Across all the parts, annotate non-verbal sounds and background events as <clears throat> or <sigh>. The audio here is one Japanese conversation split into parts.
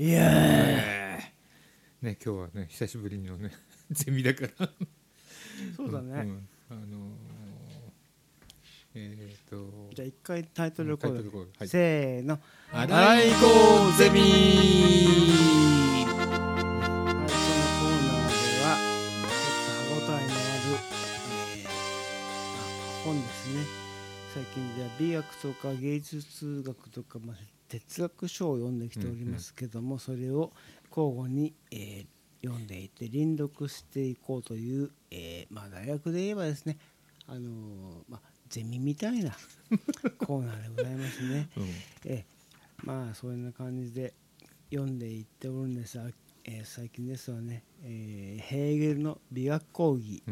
いやーね今日はね久しぶりのね <laughs> ゼミだから。そうだね、んあのーえっ、と。じゃあ一回タイトルコール。タイトルコール。はい。せーの。荒荒いい子子ゼゼミ。ミはいこのコーナーではちょっと歯応えのある、えーあ本ですね。最近では美学とか芸術学とか、まあ、哲学書を読んできておりますけども、それを交互に、えー読んでいて輪読していこうという、えーまあ、大学で言えばですねあのーまあ、ゼミみたいな <laughs> コーナーでございますね。うん。ええまあそんな感じで読んでいっておるんですが、えー最近ですわね、えーヘーゲルの美学講義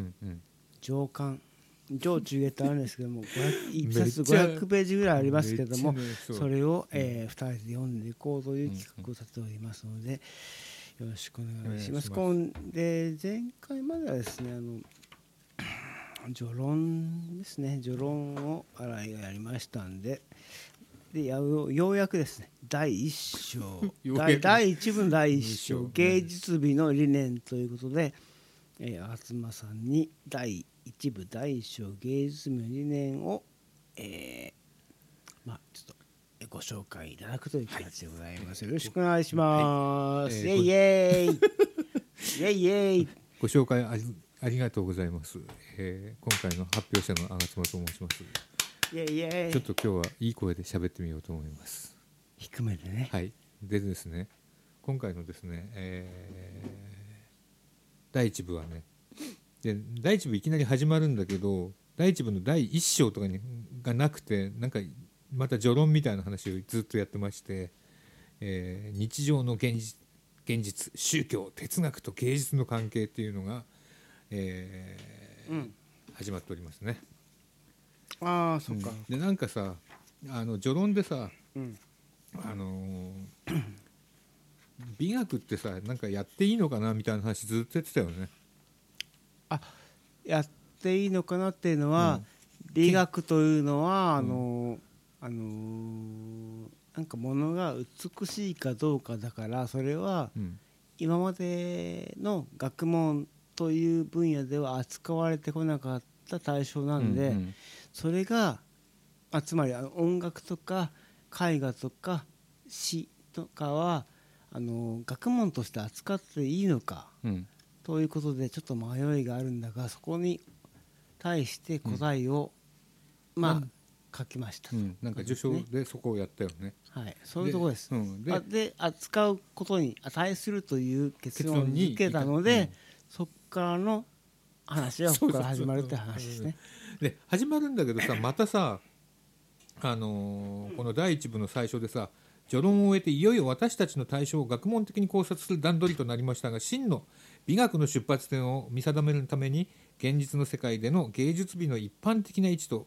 上巻上中下とあるんですけども <laughs> 500一めっ冊ちゃ500ページぐらいありますけどもそれを、え2人で読んでいこうという企画を立てておりますので、よろしくお願いします。お願いし今で前回まではですねあの序論ですね。序論を新井がやりましたんででやうようやくですね第一章。<laughs> 第第一部の第一章。<laughs> 一章芸術美の理念ということで、えー、東さんに第一部第一章芸術美の理念を、えーまあちょっとえご紹介いただくという形でございます。よろしくお願いします。はい。イェイイェイイェイ。<laughs> イェイご紹介ありありがとうございます、えー今回の発表者の吾妻と申します。イェイイェイ。ちょっと今日はいい声で喋ってみようと思います。低めでね。はい。でですね今回のですね、えー第一部はねで第一部いきなり始まるんだけど第一部の第一章とかにがなくてなんかまた序論みたいな話をずっとやってまして、えー日常の現実現実宗教哲学と芸術の関係っていうのが、えーうん。始まっておりますね。ああ、そっか。でなんかさあの序論でさうん。あのー <clears throat> 美学ってさなんかやっていいのかなみたいな話ずっとやってたよね。やっていいのかなっていうのは、美学というのは、あうん。のあのなんかものが美しいかどうかだからそれはうん。今までの学問という分野では扱われてこなかった対象なんで、うん。それが、あ、つまりあの音楽とか絵画とか詩とかはあの学問として扱っていいのか。うんということでちょっと迷いがあるんだがそこに対して答えを、まあ、うん。書きました。と、うん。なんか受賞でそこをやったよね。はい、そういうところです。うん。であで扱うことに値するという結論を結論に付けたので、うんそこからの話はここから始まるって話ですね。で始まるんだけどさ <coughs> またさあのーこの第一部の最初でさ序論を終えていよいよ私たちの対象を学問的に考察する段取りとなりましたが真の美学の出発点を見定めるために現実の世界での芸術美の一般的な位置と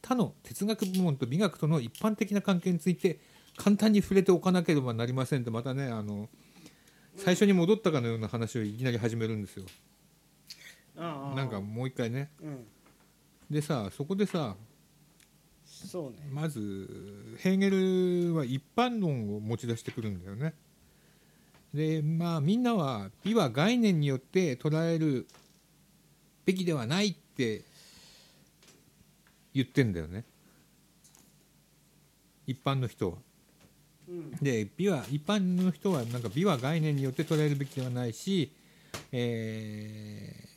他の哲学部門と美学との一般的な関係について簡単に触れておかなければなりませんってまたねあの最初に戻ったかのような話をいきなり始めるんですよ。ああなんかもう一回ねうん、でさそこでさそうね。まずヘーゲルは一般論を持ち出してくるんだよね。でまあみんなは美は概念によって捉えるべきではないって言ってんだよね。一般の人は。うん。で美は一般の人はなんか美は概念によって捉えるべきではないし、えー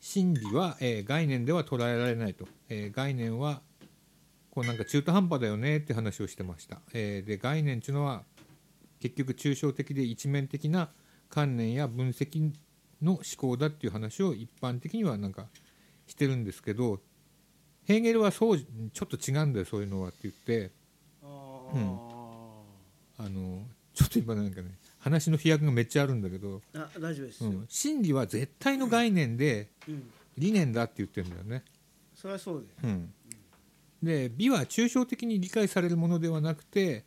真理は、えー概念では捉えられないと、えー概念はこうなんか中途半端だよねって話をしてました、えーで概念っていうのは結局抽象的で一面的な観念や分析の思考だっていう話を一般的にはなんかしてるんですけどヘーゲルはそうちょっと違うんだよそういうのはって言って。ああのちょっと今なんかね話の飛躍がめっちゃあるんだけど、あ大丈夫ですよ、うん、真理は絶対の概念でうん。理念だって言ってるんだよね。それはそうです。うん、で美は抽象的に理解されるものではなくて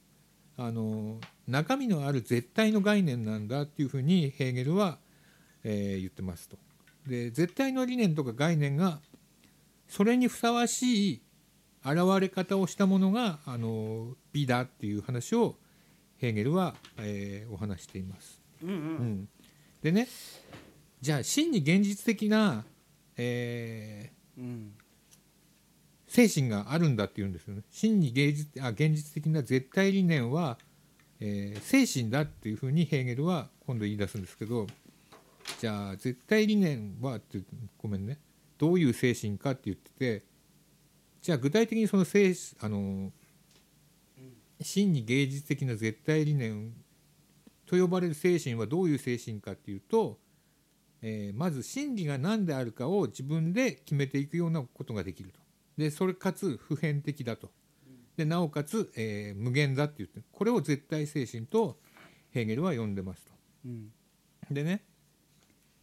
あの中身のある絶対の概念なんだっていうふうにヘーゲルは、えー言ってますと。で絶対の理念とか概念がそれにふさわしい現れ方をしたものがあの美だっていう話をヘーゲルは、えーお話しています。うんううんん、でねじゃあ真に現実的な、えーうん精神があるんだっていうんですよね真に芸術あ現実的な絶対理念は、えー精神だっていうふうにヘーゲルは今度言い出すんですけどじゃあ絶対理念はってごめんね。どういう精神かって言っててじゃあ具体的にその精あの真に芸術的な絶対理念と呼ばれる精神はどういう精神かっていうと、えーまず真理が何であるかを自分で決めていくようなことができると。でそれかつ普遍的だと。でなおかつ、えー無限だって言ってこれを絶対精神とヘーゲルは呼んでますと。うんでね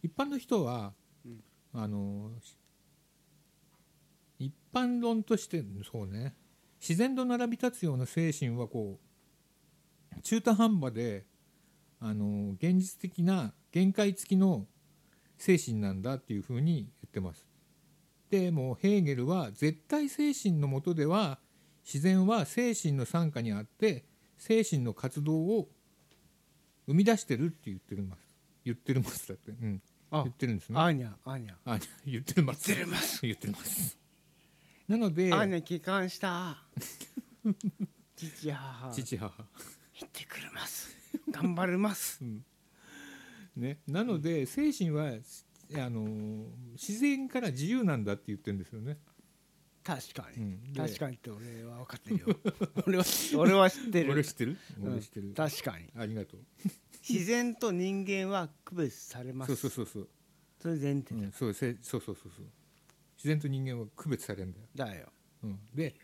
一般の人は、うんあの一般論としてそうね自然と並び立つような精神はこう中途半端であの現実的な限界付きの精神なんだっていうふうに言ってます。でもヘーゲルは絶対精神のもとでは自然は精神の傘下にあって精神の活動を生み出してるって言ってるます。言ってるますだって、うん、あ言ってるんですね。アーニャアーニャ。あ言ってるます。言ってるます。言ってるます。なのでアーニャ帰還した。<laughs> 父母。父母。行ってくれます。頑張ります。<laughs> ね。なので精神はあの自然から自由なんだって言ってるんですよね、確かに、うん。で確かにって俺は分かってるよ。<laughs> 俺は俺は知ってる。俺知ってる？うん。俺知ってる、確かに。ありがとう。自然と人間は区別されます。そうそうそうそう。それ前提だ,、うん、そうせそうそうそうそう。自然と人間は区別されるんだよ、だよ。うん、で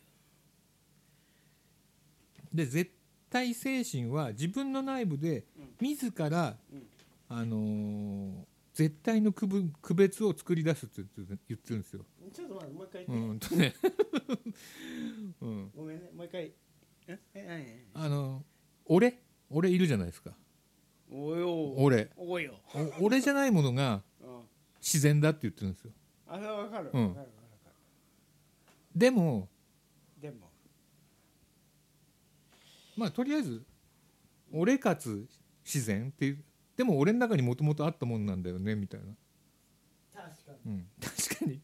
で絶対精神は自分の内部で自ら、うん。あのー絶対の区分区別を作り出すって言ってるんですよ。ちょっと待ってもう一回う言って、んとね、<laughs> うん、ごめんねもう一回。え？え？あの俺？俺いるじゃないですか。何およ。俺。およ、お俺じゃないものが <laughs> うん、自然だって言ってるんですよ。あれは分かる、うん。分かる分かる。でもるでも。まあとりあえず俺かつ自然っていうでも俺の中にもともとあったもんなんだよねみたいな、確かに。うん、<laughs> 確かに。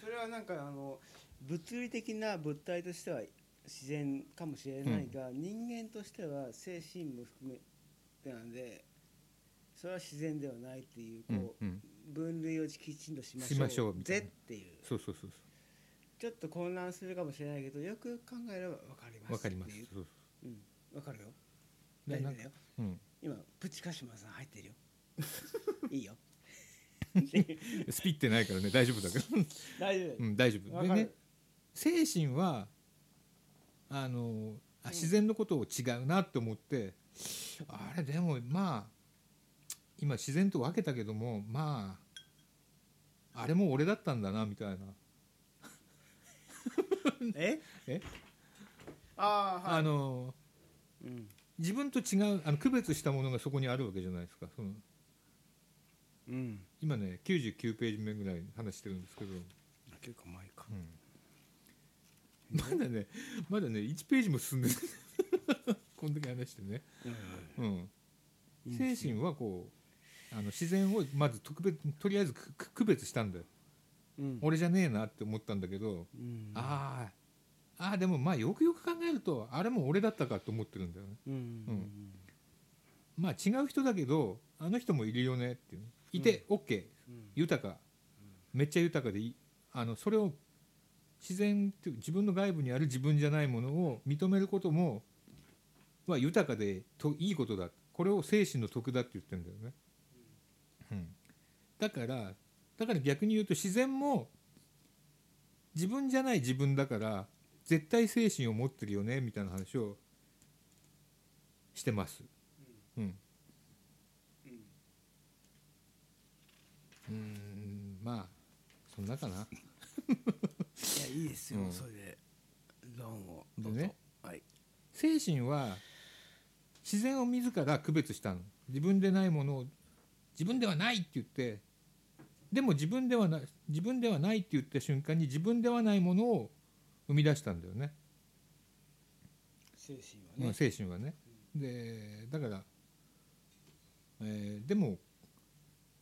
それはなんかあの物理的な物体としては自然かもしれないが、人間としては精神も含めなんでそれは自然ではないっていううんこう、うん分類をきちんとしましょう。しましょうみたいな。ぜっていう。そうそうそうそちょっと混乱するかもしれないけどよく考えれば分かりますう。わかります。うそうう。ん、分かるよ。大丈夫だよ。うん今プチカシマさん入ってるよ。<laughs> いいよ。<laughs> スピってないからね。大丈夫だけど、大丈夫。うん、大丈夫。でね精神はあのあ自然のことを違うなって思って、あれでもまあ今自然と分けたけどもまああれも俺だったんだなみたいな。<laughs> え？え？ああはい。あのうん自分と違うあの区別したものがそこにあるわけじゃないですか。そのうん。今ね99ページ目ぐらい話してるんですけど、結構前か。うん。まだねまだね1ページも進んでない。<laughs> こんだけ話してね、うん、精神はこうあの自然をまず特別とりあえず区別したんだよ。うん。俺じゃねえなって思ったんだけど、うん。ああああでもまあよくよく考えるとあれも俺だったかと思ってるんだよね。うん。うん。まあ違う人だけどあの人もいるよねっていういて OK うん。豊か。めっちゃ豊かでいい。あのそれを自然っていう自分の外部にある自分じゃないものを認めることもは豊かでといいことだ。これを精神の徳だって言ってるんだよね、うん、だからだから逆に言うと自然も自分じゃない自分だから絶対精神を持ってるよねみたいな話をしてます。うん。うん。まあそんなかな。いやいいですよ、うん。それ。で論をでねはい。精神は自然を自ら区別したの。自分でないものを自分ではないって言ってでも自分ではない自分ではないって言った瞬間に自分ではないものを生み出したんだよね。精神はうんね、精神はね。でだから、えーでも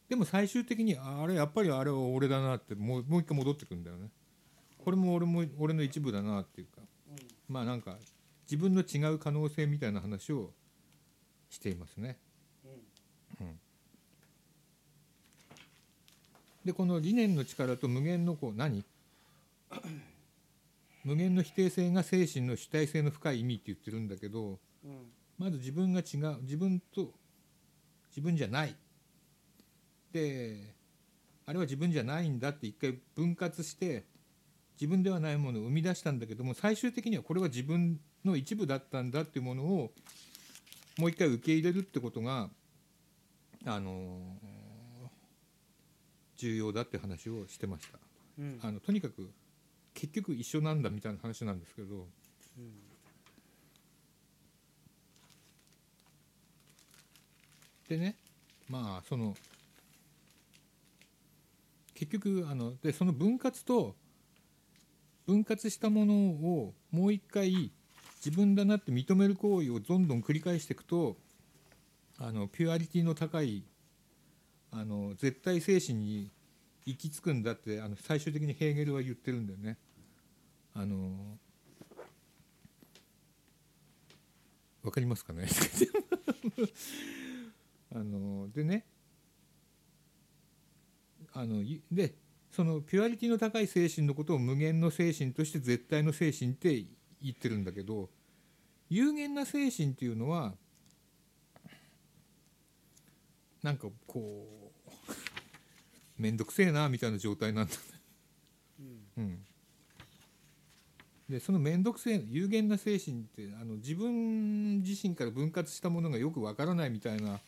でも最終的にああれやっぱりあれは俺だなってもうもう一回戻ってくるんだよね。これも俺も俺の一部だなっていうか。まあなんか自分の違う可能性みたいな話をしていますね。うん。でこの理念の力と無限のこう何？無限の否定性が精神の主体性の深い意味って言ってるんだけどうんまず自分が違う自分と自分じゃないであれは自分じゃないんだって一回分割して自分ではないものを生み出したんだけども最終的にはこれは自分の一部だったんだっていうものをもう一回受け入れるってことがあの重要だって話をしてました。うんあのとにかく結局一緒なんだみたいな話なんですけどでねまあその結局あのでその分割と分割したものをもう一回自分だなって認める行為をどんどん繰り返していくとあのピュアリティの高いあの絶対精神に行き着くんだってあの最終的にヘーゲルは言ってるんだよね。あのわかりますかね？<laughs> あのでねあのでそのピュアリティの高い精神のことを無限の精神として絶対の精神って言ってるんだけど有限な精神っていうのはなんかこう面倒くせえなみたいな状態なんだ。ね。うん、でその面倒くせえ有限な精神ってあの自分自身から分割したものがよくわからないみたいな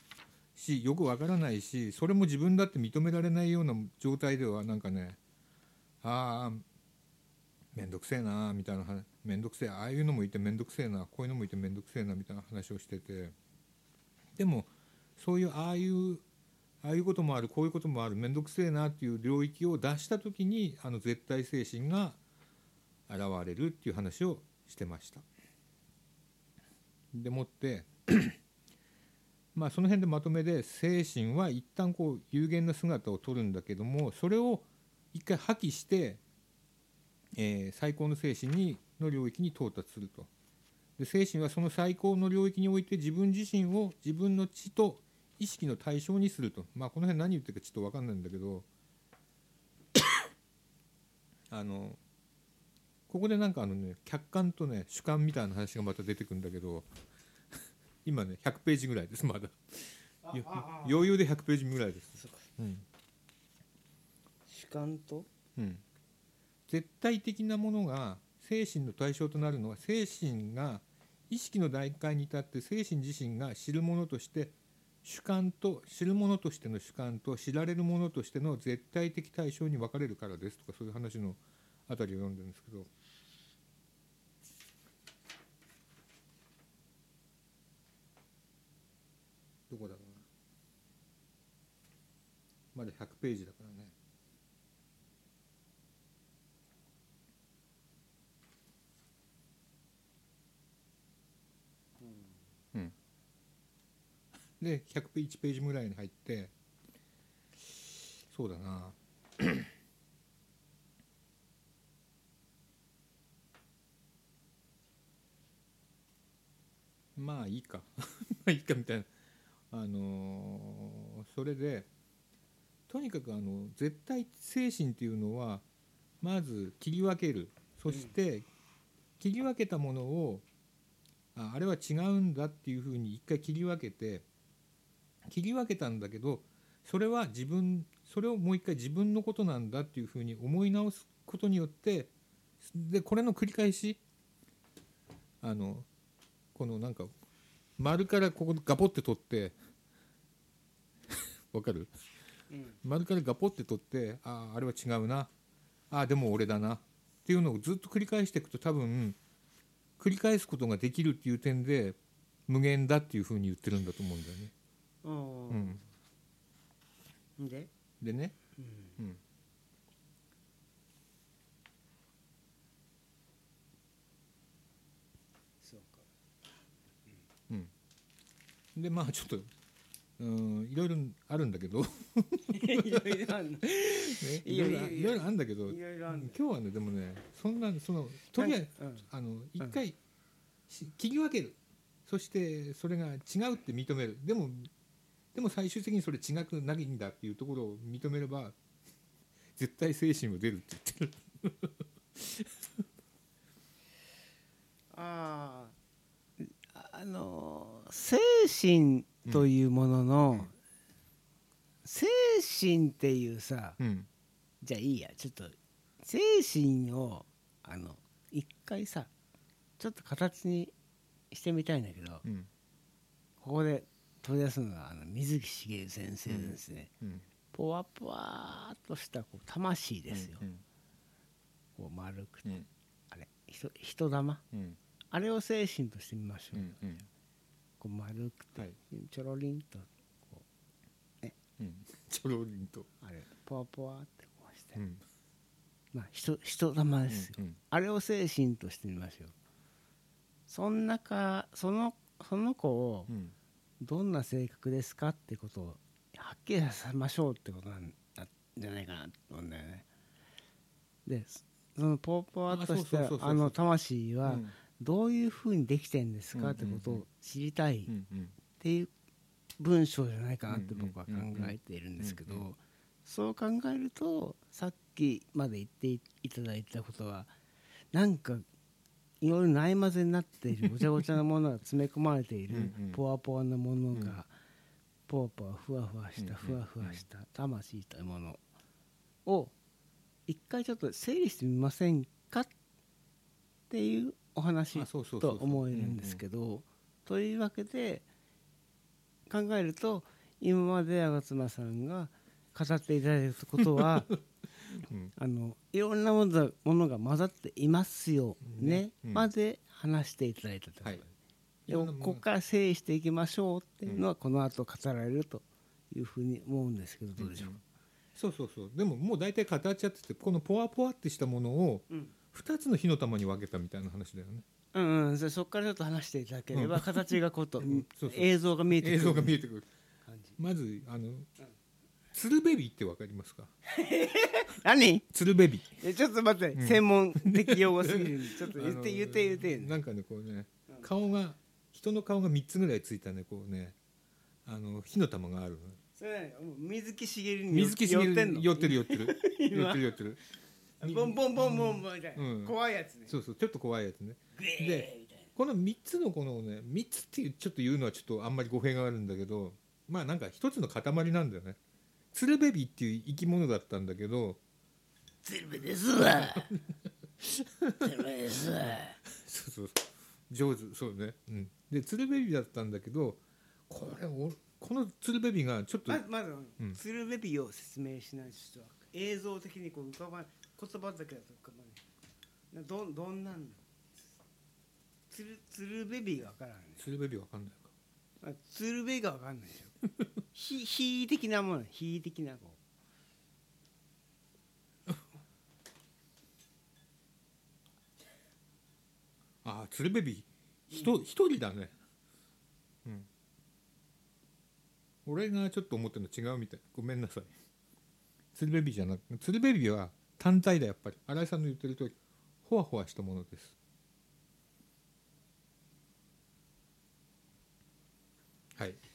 しよくわからないしそれも自分だって認められないような状態ではなんかねああ面倒くせえなみたいな話面倒くせえああいうのもいて面倒くせえなこういうのもいて面倒くせえなみたいな話をしてて。でもそういうああいうああいうこともあるこういうこともある面倒くせえなっていう領域を出した時にあの絶対精神が現れるっていう話をしてました。でもって <clears throat> まあその辺でまとめで精神は一旦こう有限な姿を取るんだけどもそれを一回破棄して、えー最高の精神にの領域に到達すると。で精神はその最高の領域において自分自身を自分の知と意識の対象にすると。まあこの辺何言ってるかちょっと分かんないんだけど。<coughs> あのここでなんかあのね客観とね主観みたいな話がまた出てくるんだけど。<laughs> 今ね100ページぐらいですまだ。よ余裕で100ページぐらいです、そうん。主観と？うん、絶対的なものが精神の対象となるのは精神が意識の段階に立って精神自身が知るものとして主観と知るものとしての主観と知られるものとしての絶対的対象に分かれるからですとかそういう話のあたりを読んでるんですけど。どこだろうな。まだ100ページだからね。で100ページ1ページぐらいに入ってそうだな。<coughs> まあいいか。<laughs> まあいいかみたいな。あのーそれでとにかくあの絶対精神っていうのはまず切り分ける。そして切り分けたものをああれは違うんだっていうふうに一回切り分けて切り分けたんだけどそれは自分それをもう一回自分のことなんだっていうふうに思い直すことによってでこれの繰り返しあのこのなんか丸からここガポって取って <laughs> わかる？うん。丸からガポって取ってあああれは違うな。ああでも俺だな。っていうのをずっと繰り返していくと多分繰り返すことができるっていう点で無限だっていうふうに言ってるんだと思うんだよね。うん。うん、で？でね、うん。うん、そうか。うん、でまあちょっとうんいろいろあるんだけど、ね、いろいろあるんだけど。今日はねでもねそんなそのとりあえずうん。あの一回し切り分ける。そしてそれが違うって認める。でもでも最終的にそれ違くないんだっていうところを認めれば絶対精神は出るって言ってる。あああの精神というものの、精神っていうさうん。じゃあいいやちょっと精神をあの一回さちょっと形にしてみたいんだけどうん。ここで取り出すのがあの水木しげる先生ですね、うんぽわぽわっとしたこう魂ですよ、うんこう丸くて、うん。あれ人人玉？うん。あれを精神としてみましょう、こう丸くて、はい。ちょろりんとこうん。ちょろりんと。うあれぽわぽわってこうして、うん。まあ人人玉ですよ、うんあれを精神としてみましょう。そんなかそのその子をうんどんな性格ですかってことをはっきりさせましょうってことなんだじゃないかなと思うんだよね。でそのポーポワッとしあそうそうそうそう。たあの魂はうんどういうふうにできてんですかってことを知りたいっていう文章じゃないかなって僕は考えているんですけどそう考えるとさっきまで言っていただいたことはなんかいろいろないまぜになっているごちゃごちゃなものが詰め込まれているポワポワなものうん。がポワポワふわふわしたふわふわした魂というものを一回ちょっと整理してみませんかっていうお話と思えるんですけどというわけで考えると今まで吾妻さんが語っていただいたことはうん <laughs> あのいろんなものがものが混ざっていますよ。ね、まで話していただいたと。ころはい。でもここから整理していきましょうっていうのはこの後語られるというふうに思うんですけどどうでしょう？か、そうそうそう。でももう大体語っちゃっててこのポワポワってしたものをうん。2つの火の玉に分けたみたいな話だよね。うんうん、そそこからちょっと話していただければ、形がこうと、<laughs> ん。そうそう。映像が見えてくる映像が見えてくる。感じ。まずあの鶴ベビーって分かりますか？<laughs> 何？鶴ベビー。えちょっと待って、専門的用語すぎる。ん <laughs> でちょっと言って言って言ってなんかねこうね顔が人の顔が3つぐらいついたねこうね。あの火の玉があるの。それ何？もう水木しげるに水木しげる寄ってんの？寄ってる <laughs> 寄ってる。寄今ってる寄ってる。ボンボンボンボンボンみたいな、うん。怖いやつね。そうそうちょっと怖いやつね。グエーでみたいな。この3つのこのね3つっていうちょっと言うのはちょっとあんまり語弊があるんだけどまあなんか一つの塊なんだよね鶴ベビーっていう生き物だったんだけど鶴瓶ですわ。鶴瓶ですわ。そうそうそう。上手。そうね、うん、で鶴ベビーだったんだけどこれおこの鶴ベビーがちょっとまずまず、うん。鶴瓶ビを説明しないとちょっと映像的にこう浮かばない言葉だけだと浮かばない。などんどんなんだ？鶴鶴ベビーがわからないね鶴ベビーわかんないか。あ鶴瓶がわかんないでしょひ非的なもの。非的なこ <laughs> ああ鶴ベビーひと一人だね。うん。俺がちょっと思ってるの違うみたい。ごめんなさい。鶴ベビーじゃなく鶴ベビーは単体だやっぱり。新井さんの言ってる通り。ほわほわしたものです。はい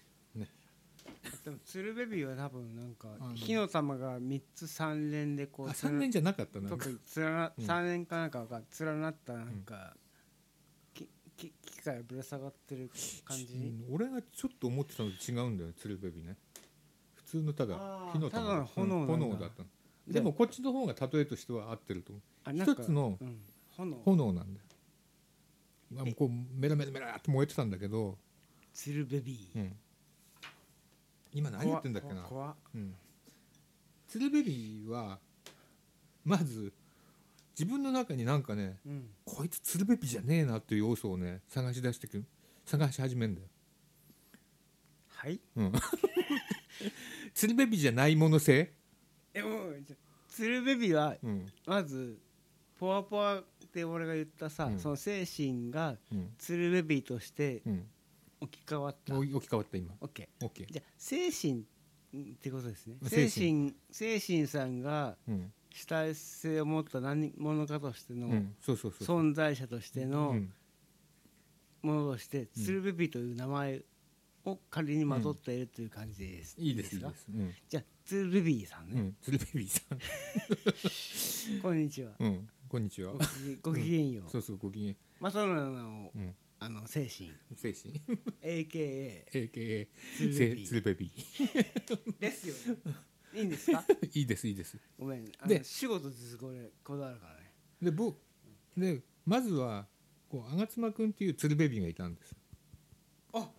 でも鶴瓶ビは多分なんか火の玉が3つ3連でこうあ三年じゃなかったな。とか連なうん。3連かなんかが連なったなんか、きき機械ぶら下がってる感じ？うん俺がちょっと思ってたのと違うんだよ鶴ベビーね。普通のただ火の玉ただの炎炎だったの。でもこっちの方が例えとしては合ってると思う。一つのうん、炎。炎なんだよ。まあこうメラメラメラって燃えてたんだけど、鶴ベビーうん、今何言ってんだっけな、怖っうん、鶴ベビーはまず自分の中になんかねうん。こいつ鶴ベビーじゃねえなっていう要素をね探し出してく探し始めんだよ、はい？うん、<laughs> 鶴ベビーじゃないもの性、えもう鶴ベビーはうん。まずポワポワって俺が言ったさ、うん。その精神がうん。鶴ベビーとしてうん置き換わった。お置き換わった今。OK OK じゃあ精神ってことですね。精精神精神さんがうん、主体性を持った何者かとしての、存在者としてのうん。ものとして、鶴瓶ビという名前を仮にまとっているという感じです、いいですいいかですうん、じゃあ鶴瓶さんね、うん、鶴瓶ベビーさん。<laughs> こんにちは。うん。こんにちは。ごきげんよう、<laughs> そうそうご機嫌。まあそののうんあの精神。精神。AKA AKA 鶴瓶せ鶴瓶ビですよね。いいんですか？<laughs> いいですいいです。ごめん。で仕事ですこれこだわるからね。でぼでまずはこう吾妻君っていう鶴瓶ビがいたんです。あ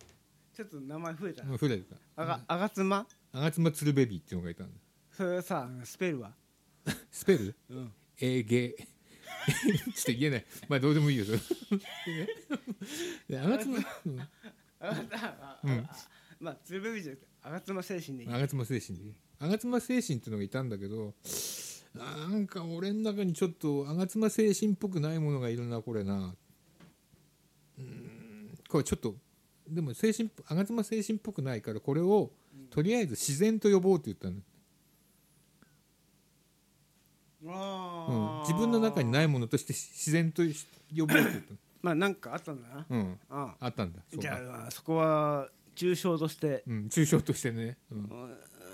ちょっと名前増えた。うん触れた。あがあがつま吾妻鶴瓶ビっていうのがいたんです。それさスペルは？<laughs> スペル？うん。A ゲ <laughs> ちょっと言えない。まあどうでもいいよ。そ <laughs> れで吾妻。うん。あがたあうん。あまあ鶴瓶じゃなくてあがつま精神でいい。吾妻精神で吾妻精神っていうのがいたんだけどなんか俺の中にちょっと吾妻精神っぽくないものがいるなこれな。うん。これちょっとでも精神吾妻精神っぽくないからこれをとりあえず自然と呼ぼうって言ったの、うん、自分の中にないものとして自然と呼ぼうってたまあなんかあったんだな。の、うん、ああ。ったんだ。じゃあそこは抽象として。うん、抽象としてね、うん。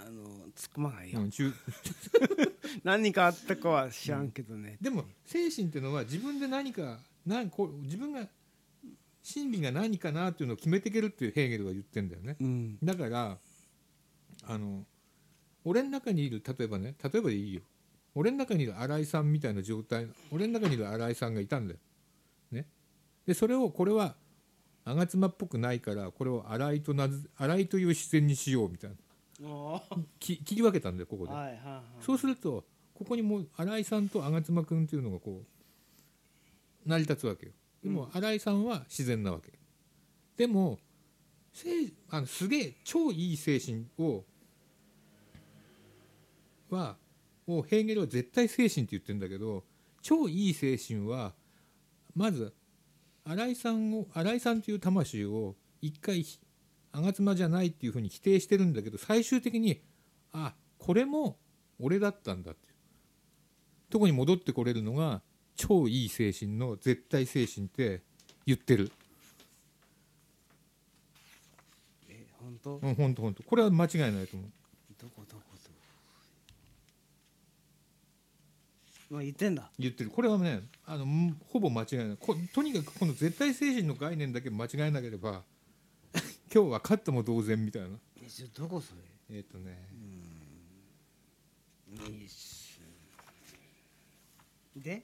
あの突っ込まないよ、うん、抽 <laughs> <laughs> 何かあったかは知らんけどね、でも精神っていうのは自分で何かなんこう自分が真理が何かなっていうのを決めていけるっていうヘーゲルは言ってんだよね。うん。だからあの俺の中にいる例えばね例えばでいいよ俺の中にいる新井さんみたいな状態俺の中にいる新井さんがいたんだよ、ね、でそれをこれは吾妻っぽくないからこれを新井と名付新井という自然にしようみたいな。切り分けたんだよここで、はいはいはい。そうするとここにもう新井さんと吾妻君っていうのがこう成り立つわけよ。でも新井さんは自然なわけ。でもせいあのすげえ超いい精神をはをヘーゲルは絶対精神って言ってるんだけど超いい精神はまず新井さんを新井さんという魂を一回ひ吾妻じゃないっていうふうに否定してるんだけど最終的にあこれも俺だったんだってとこに戻ってこれるのが超いい精神の絶対精神って言ってる。え本当、うんほんとほんとこれは間違いないと思うどこどこどこまあ言ってんだ。言ってる。これはねあのんほぼ間違いない。ことにかくこの絶対精神の概念だけ間違えなければ <laughs> 今日は勝ったも同然みたいな。えちょどこそれ？えっ、とね。で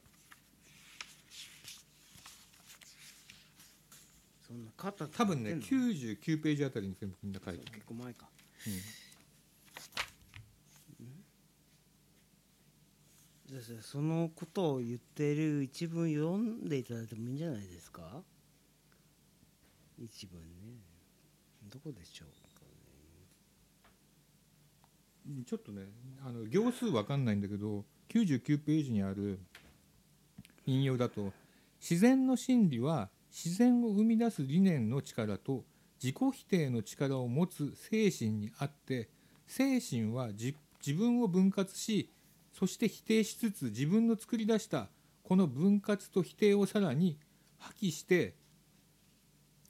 そんな肩多分ねやってんの？99ページあたりに全部みんな書いてる。結構前か、じゃあじゃあそのことを言っている一文読んでいただいてもいいんじゃないですか？一文ね。どこでしょうかうんちょっとねあの行数わかんないんだけど99ページにある引用だと「自然の真理は自然を生み出す理念の力と自己否定の力を持つ精神にあって精神は自自分を分割しそして否定しつつ自分の作り出したこの分割と否定をさらに破棄して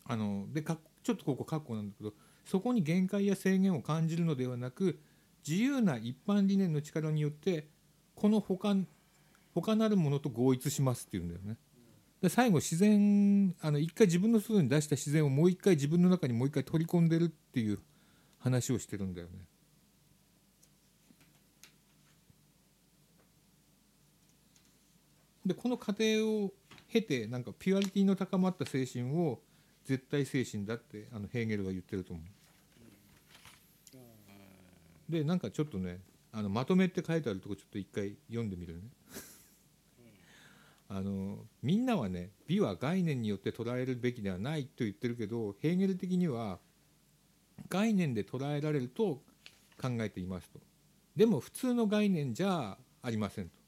あのでかちょっとここ括弧なんだけどそこに限界や制限を感じるのではなく自由な一般理念の力によってこの他他なるものと合一しますっていうんだよね。で最後自然あの一回自分の外に出した自然をもう一回自分の中にもう一回取り込んでるっていう話をしてるんだよね。でこの過程を経てなんかピュアリティの高まった精神を絶対精神だってあのヘーゲルが言ってると思う。でなんかちょっとねあのまとめって書いてあるとこちょっと一回読んでみるね。あのみんなはね美は概念によって捉えるべきではないと言ってるけどヘーゲル的には概念で捉えられると考えていますとでも普通の概念じゃありませんと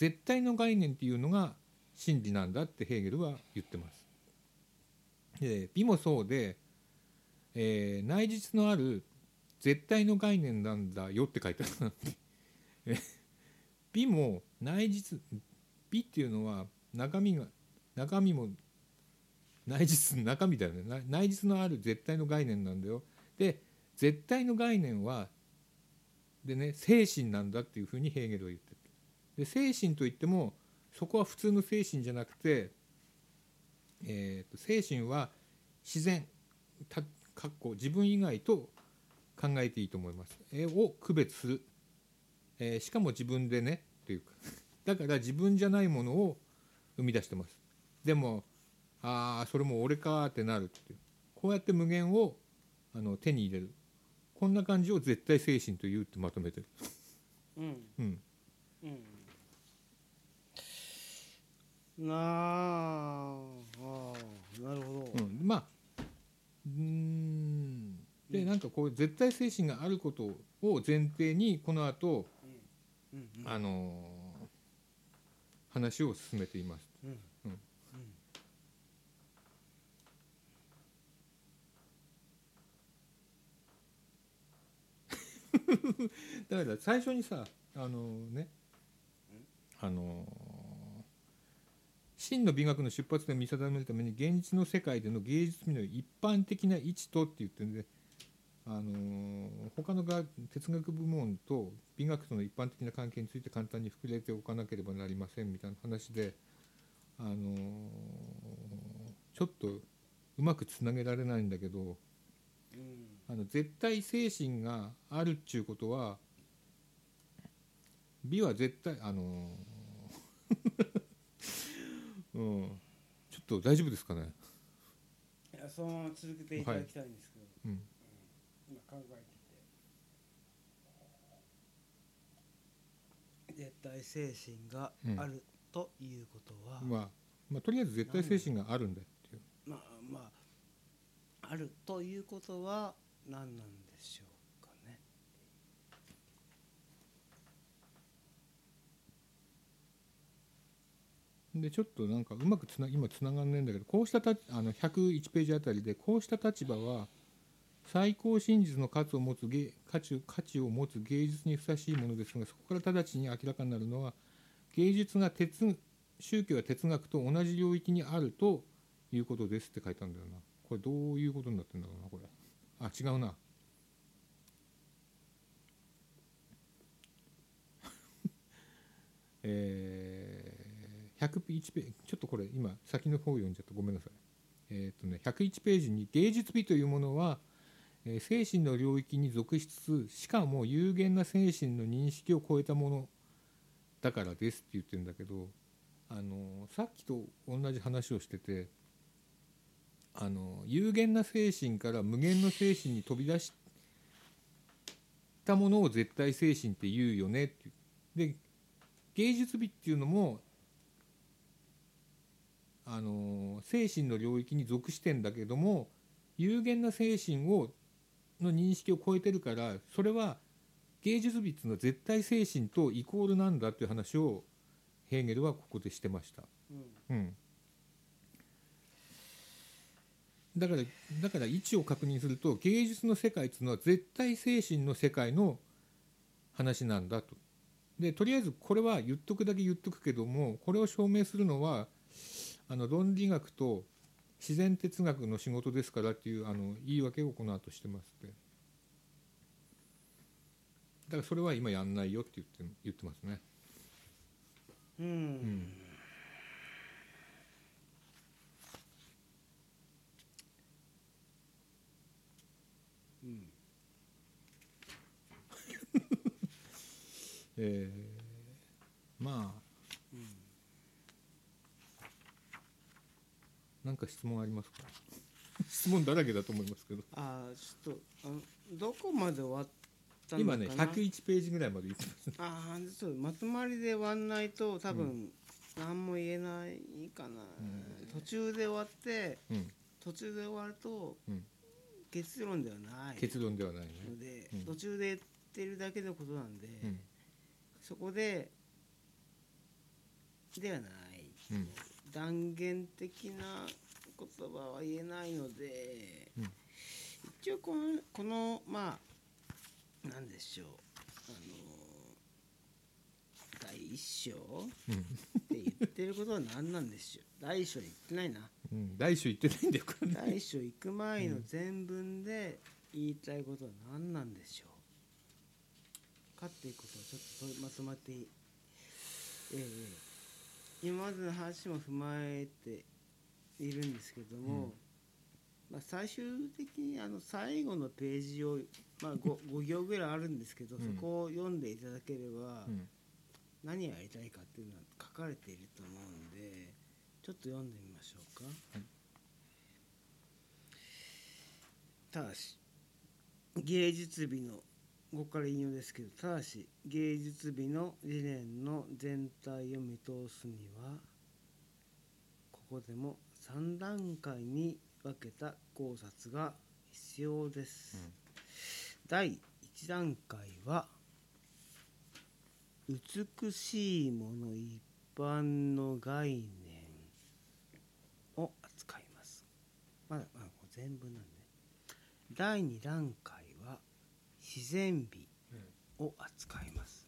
絶対の概念っていうのが真理なんだってヘーゲルは言ってます。で美もそうでえー内実のある絶対の概念なんだよって書いてある美も内実美っていうのは中身が中身も内実の中身だよね。内実のある絶対の概念なんだよ。で絶対の概念はでね精神なんだっていうふうにヘーゲルは言ってる。で精神といってもそこは普通の精神じゃなくて、えーと精神は自然たかっこ自分以外と考えていいと思います、えーを区別する、えーしかも自分でねっていうか。<laughs> だから自分じゃないものを生み出してます。でもああそれも俺かーってなる。っていうこうやって無限をあの手に入れる。こんな感じを絶対精神というってまとめてる。うん。うん。うん。なああーなるほど、うん、まあうーん。でなんかこう絶対精神があることを前提にこの後、うんうんあのー話を進めています。うんうん。<laughs> だから最初にさあのねあの真の美学の出発点を見定めるために現実の世界での芸術美の一般的な位置とって言ってるんで、あの他のが哲学部門と美学との一般的な関係について簡単に触れておかなければなりませんみたいな話で、あのちょっとうまくつなげられないんだけどうん。あの絶対精神があるっちゅうことは美は絶対あの <laughs> うん。ちょっと大丈夫ですかね？いやそのまま続けていただきたいんですけど、うん。今考えてて絶対精神があるということは、まあ、まあとりあえず絶対精神があるんだよっていう。まあまああるということは何なんでしょうかねでちょっとなんかうまくつな今つながんねえんだけどこうしたたあの101ページあたりでこうした立場は最高真実の価値を持つ芸価値価値を持つ芸術にふさしいものですがそこから直ちに明らかになるのは芸術が哲宗教や哲学と同じ領域にあるということですって書いたんだよな。これどういうことになってんだろうなこれ。あ違うな。<laughs> えー、101ページちょっとこれ今先の方読んじゃった。ごめんなさい。えっ、とね101ページに芸術美というものは、え精神の領域に属しつつしかも有限な精神の認識を超えたものだからですって言ってるんだけどあのさっきと同じ話をしててあの有限な精神から無限の精神に飛び出したものを絶対精神って言うよねってで芸術美っていうのもあの精神の領域に属してんだけども有限な精神をの認識を超えてるからそれは芸術美っていうのは絶対精神とイコールなんだっていう話をヘーゲルはここでしてました。うんうん、だからだから位置を確認すると芸術の世界っていうのは絶対精神の世界の話なんだと。でとりあえずこれは言っとくだけ言っとくけどもこれを証明するのはあの論理学と自然哲学の仕事ですからっていうあの言い訳をこの後してますって。だからそれは今やんないよって言って言ってますね。うん、うん。うん。えーまあなんか質問ありますか？<laughs> 質問だらけだと思いますけど。ああちょっとあのどこまで終わったのかな？今ね101ページぐらいまで言ってます。ああそうまとまりで終わんないと多分何も言えないかな、途中で終わってうん。途中で終わるとうん。結論ではない。結論ではないね。ので、うん。途中で言ってるだけのことなんで、うん。そこでではない。うん断言的な言葉は言えないので、うん一一応このこのまあなんでしょう。あの第一章って言ってることは何なんでしょう。第一章言ってないな。うん、大書言ってないんだよこれね。第一章行く前の全文で言いたいことは何なんでしょう。かっていうことをちょっととまとまっていええええ今までの話も踏まえているんですけども、うん。まあ、最終的にあの最後のページを、まあ、5, 5 <laughs> 行ぐらいあるんですけど、うん。そこを読んでいただければ、うん。何をやりたいかっていうのは書かれていると思うんでちょっと読んでみましょうか、はい。ただし芸術美のここから引用ですけどただし芸術美の理念の全体を見通すにはここでも3段階に分けた考察が必要です、第1段階は美しいもの一般の概念を扱います。まだまだこれ全部なんで、第2段階は自然美を扱います。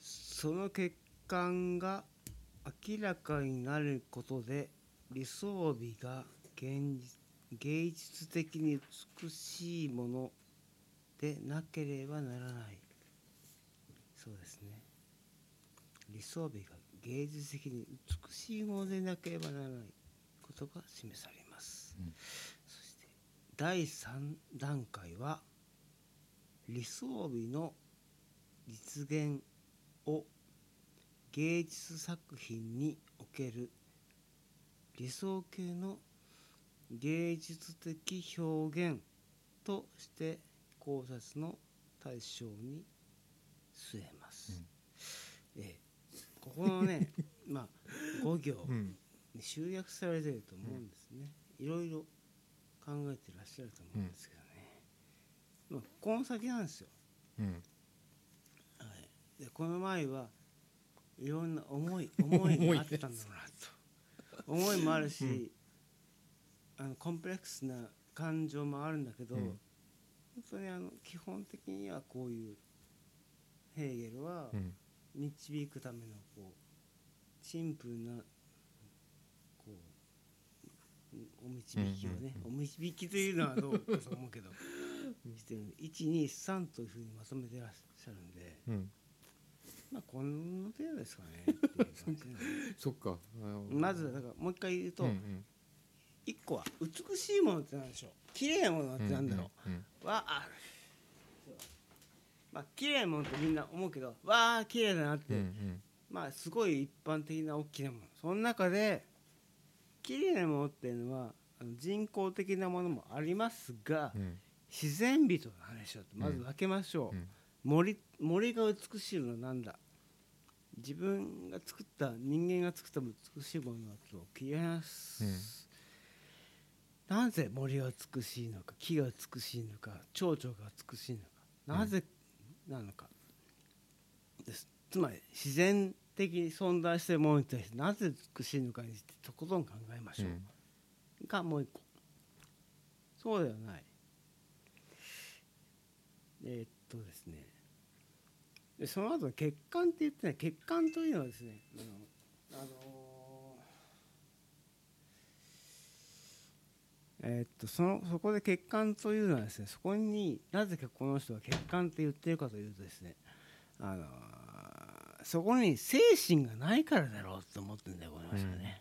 その欠陥が明らかになることで理想美が現実芸術的に美しいものでなければならない。そうですね。理想美が芸術的に美しいものでなければならないことが示されます、うん第3段階は理想美の実現を芸術作品における理想系の芸術的表現として考察の対象に据えます、ええ。ここのね <laughs> まあ5行うんに集約されてると思うんですね、いろいろ考えてらっしゃると思うんですけどね、まあ、この先なんですよ、うん。はい、でこの前はいろんな思い <laughs> 思いがあったんだろうなと。思いもあるし、あのコンプレックスな感情もあるんだけど、うん。本当にあの基本的にはこういうヘーゲルはうん。導くためのこうシンプルなお導きをね、うんお導きというのはどうかと思うけどしてるんで123というふうにまとめてらっしゃるんで。うん。まあこの程度ですかね <laughs> そっか。まずだからもう一回言うと、うんうん。一個は美しいものって何でしょう？綺麗なものって何だろう？んうんう、わあ。まあ綺麗なものってみんな思うけどわあ綺麗だなって、うんうん。まあすごい一般的な大きなもの。その中で綺麗なものっていうのは人工的なものもありますが、うん。自然美と何でしょうってまず分けましょう、うん。森森が美しいのは何だ？自分が作った人間が作った美しいものだと切り離す、なぜ森が美しいのか木が美しいのか蝶々が美しいのかなぜなのかです。つまり自然的に存在しているものに対してなぜ美しいのかについてとことん考えましょう、がもう一個。そうではない。えーっとですね。でその後血管って言ってない血管というのはですねあの、あのーえーっとそのそこで血管というのはですねそこになぜかこの人は血管って言ってるかというとですねあのーそこに精神がないからだろうと思ってるんだよこの人はね。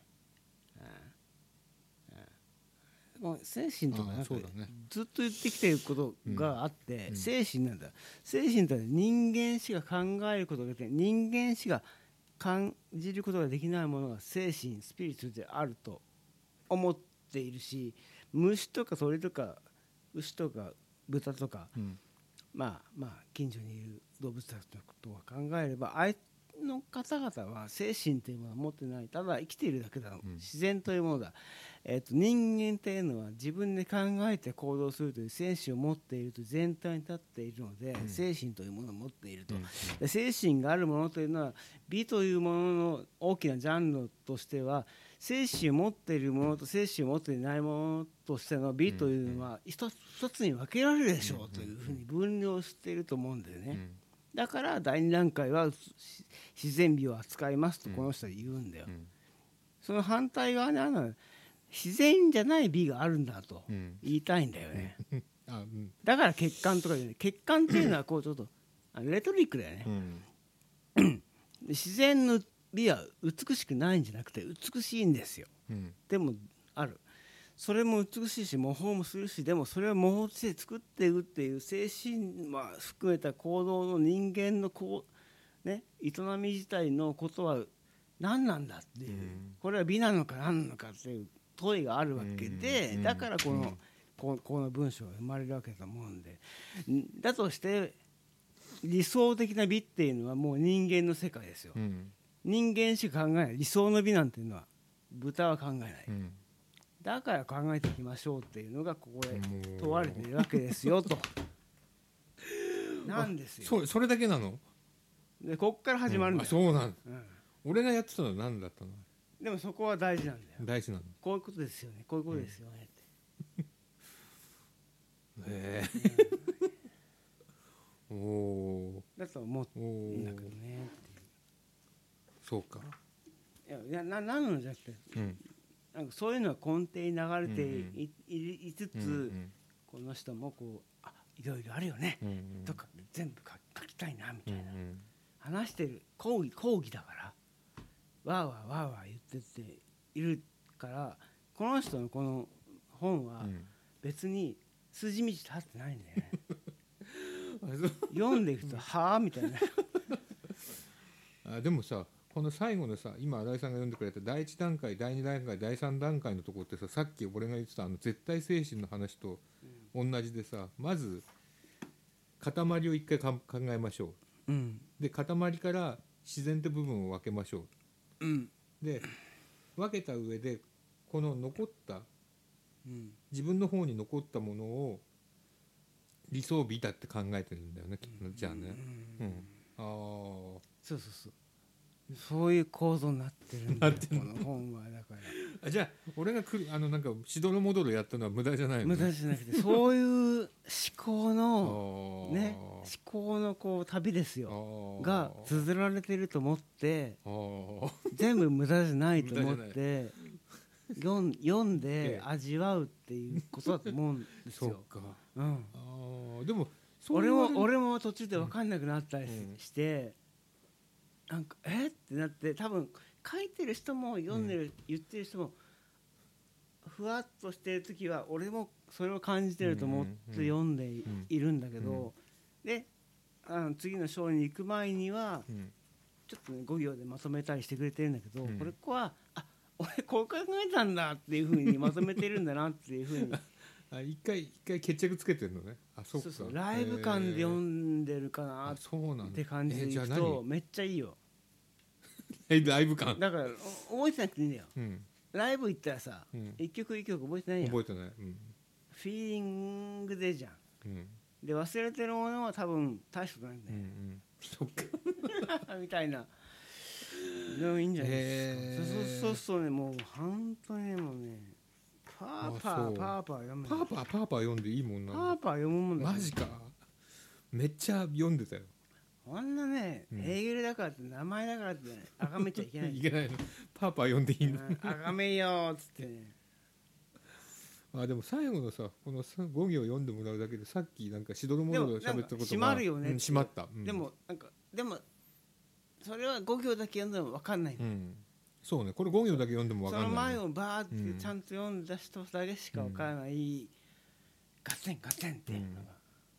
うん。うん。精神とかなんかねずっと言ってきてることがあって、うん。精神なんだ。精神とは人間しか考えることができない。人間しか感じることができないものが精神スピリッツであると思っているし虫とか鳥とか牛とか豚とかうん。まあまあ近所にいる動物たちのことを考えればあいの方々は精神というものは持ってない。ただ生きているだけだ、ん。自然というものだ、えっと人間というのは自分で考えて行動するという精神を持っているという全体に立っているので、精神というものを持っていると、うん。で精神があるものというのは美というものの大きなジャンルとしては精子を持っているものと精子を持っていないものとしての美というのは一つ一つに分けられるでしょうというふうに分量していると思うんだよね。うんだから第二段階はし自然美を扱いますとこの人は言うんだよ。うん。その反対側にある自然じゃない美があるんだとうん。言いたいんだよね。<laughs> あうん。だから血管とかで、ね、血管っていうのはこうちょっとあレトリックだよね。<clears throat> 自然の美は美しくないんじゃなくて美しいんですよ。うん。でもあるそれも美しいし模倣もするしでもそれを模倣して作っていくっていう精神まあ含めた行動の人間のこうね営み自体のことは何なんだっていう、うん。これは美なのか何なのかっていう問いがあるわけで、うんだからこの、うんここの文章が生まれるわけだと思う。んでんだとして理想的な美っていうのはもう人間の世界ですよ。うん。人間しか考えない。理想の美なんていうのは豚は考えない、うんだから考えていきましょうっていうのがここで問われているわけですよと。<laughs> なんですよ。そそれだけなの？でこっから始まるんだよ、あそうなんうん。俺がやってたのは何だったの？でもそこは大事なんだよ。大事なの？こういうことですよね。こういうことですよねって、へえ。<laughs> おおだと思うんだけどー。ねそうか。いやいやななんのじゃなくてうんなんかそういうのは根底に流れてい,、いいつつ、うんうん。この人もこうあいろいろあるよね、うんうん。とか全部書書きたいなみたうんいな、話してる講義講義だからわーわーわーわー言ってているからこの人のこの本はうん。別に筋道立ってないんだよね <laughs> 読んでいくと「はあ?」みたいな。<laughs> あでもさこの最後のさ今新井さんが読んでくれた第1段階第2段階第3段階のところってささっき俺が言ってたあの絶対精神の話と同じでさまず塊を一回か考えましょう。うん。で塊から自然って部分を分けましょう。ん。うで分けた上でこの残ったうん。自分の方に残ったものを理想美だって考えてるんだよねきっとじゃあね。うん。ああそうそうそうそういう構造になってるんだよなってんこの本はだから。あじゃあ俺が来るあのなんかしどろもどろやったのは無駄じゃないの？無駄じゃなくてそういう思考のね思考のこう旅ですよ。が綴られてると思って全部無駄じゃないと思って読ん読んえでえ味わうっていうことだと思うんですよ。そうか。うん、でも俺も俺も途中で分かんなくなったりうん。して、なんかえ？ってなって多分書いてる人も読んでる、言ってる人もふわっとしてる時は俺もそれを感じてると思って読んでいるんだけど、であの次の章に行く前にはうん。ちょっとね5行でまとめたりしてくれてるんだけど、うん。これはあ俺こう考えたんだっていうふうにまとめてるんだなっていうふうに <laughs> あ一回一回決着つけてるのね。あそうか。そうそう。ライブ感で読んでるかなっあそうなんだ。て感じでいくと何？めっちゃいいよ。えライブ感？だからお覚えてなくていいんだよ。うん。ライブ行ったらさ、うん。一曲一曲覚えてないやん。覚えてない。うん。フィーリングでじゃん。うん。で忘れてるものは多分大したことないんだよ、うんうん。そっか。<laughs> みたいな。でもいいんじゃないですへー。かそうそうそうそうね。もう本当にもうねパーパーパーパー読むパーパーパーパー読んでいいもんなパーパー読むもんだマジか。めっちゃ読んでたよ。こんなね、うん。ヘーゲルだからって名前だからってね崇めちゃいけない。<laughs> いけないの。パーパー読んでいいの。うん崇めよーっつってね。<laughs> あでも最後のさこのさ5行読んでもらうだけでさっきなんかしどろもでどろ喋ったことが閉まるよねう。ん閉まった、うん。でもなんかでもそれは5行だけ読んでも分かんない、うんそうね。これ5行だけ読んでも分そのかんないね、前をバーうんってちゃんと読んだ人だけしか分からない、ガッテンガッテンっていうのが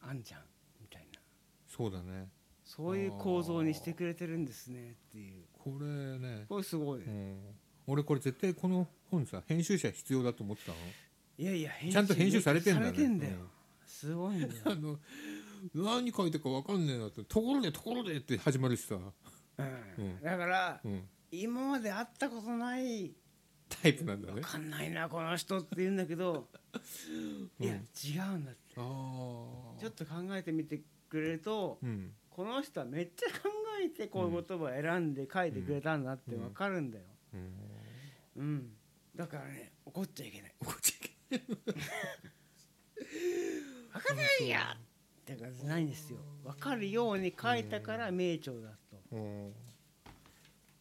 あんじゃん。みたいな。そうだね。そういう構造にしてくれてるんですねっていう。これね、これすごい、うん、俺これ絶対この本さ編集者必要だと思ってたの？いやいや編ちゃんと編集されてんだね。んだよ、うん。すごいんだよ。<laughs> あの何書いてるか分かんねえなって。ところでところでって始まるしさ、うん。うん。だから、うん、今まで会ったことないタイプなんだね。分かんないなこの人って言うんだけど、<laughs> いや違うんだって。ちょっと考えてみてくれると、うん。この人はめっちゃ考えてこういう言葉を選んで書いてくれたんだって分かるんだよ。うん。うん。だからね怒っちゃいけない。怒っちゃいけ分 <laughs> かんないやだからないんですよ。分かるように書いたから名著だと。ないうん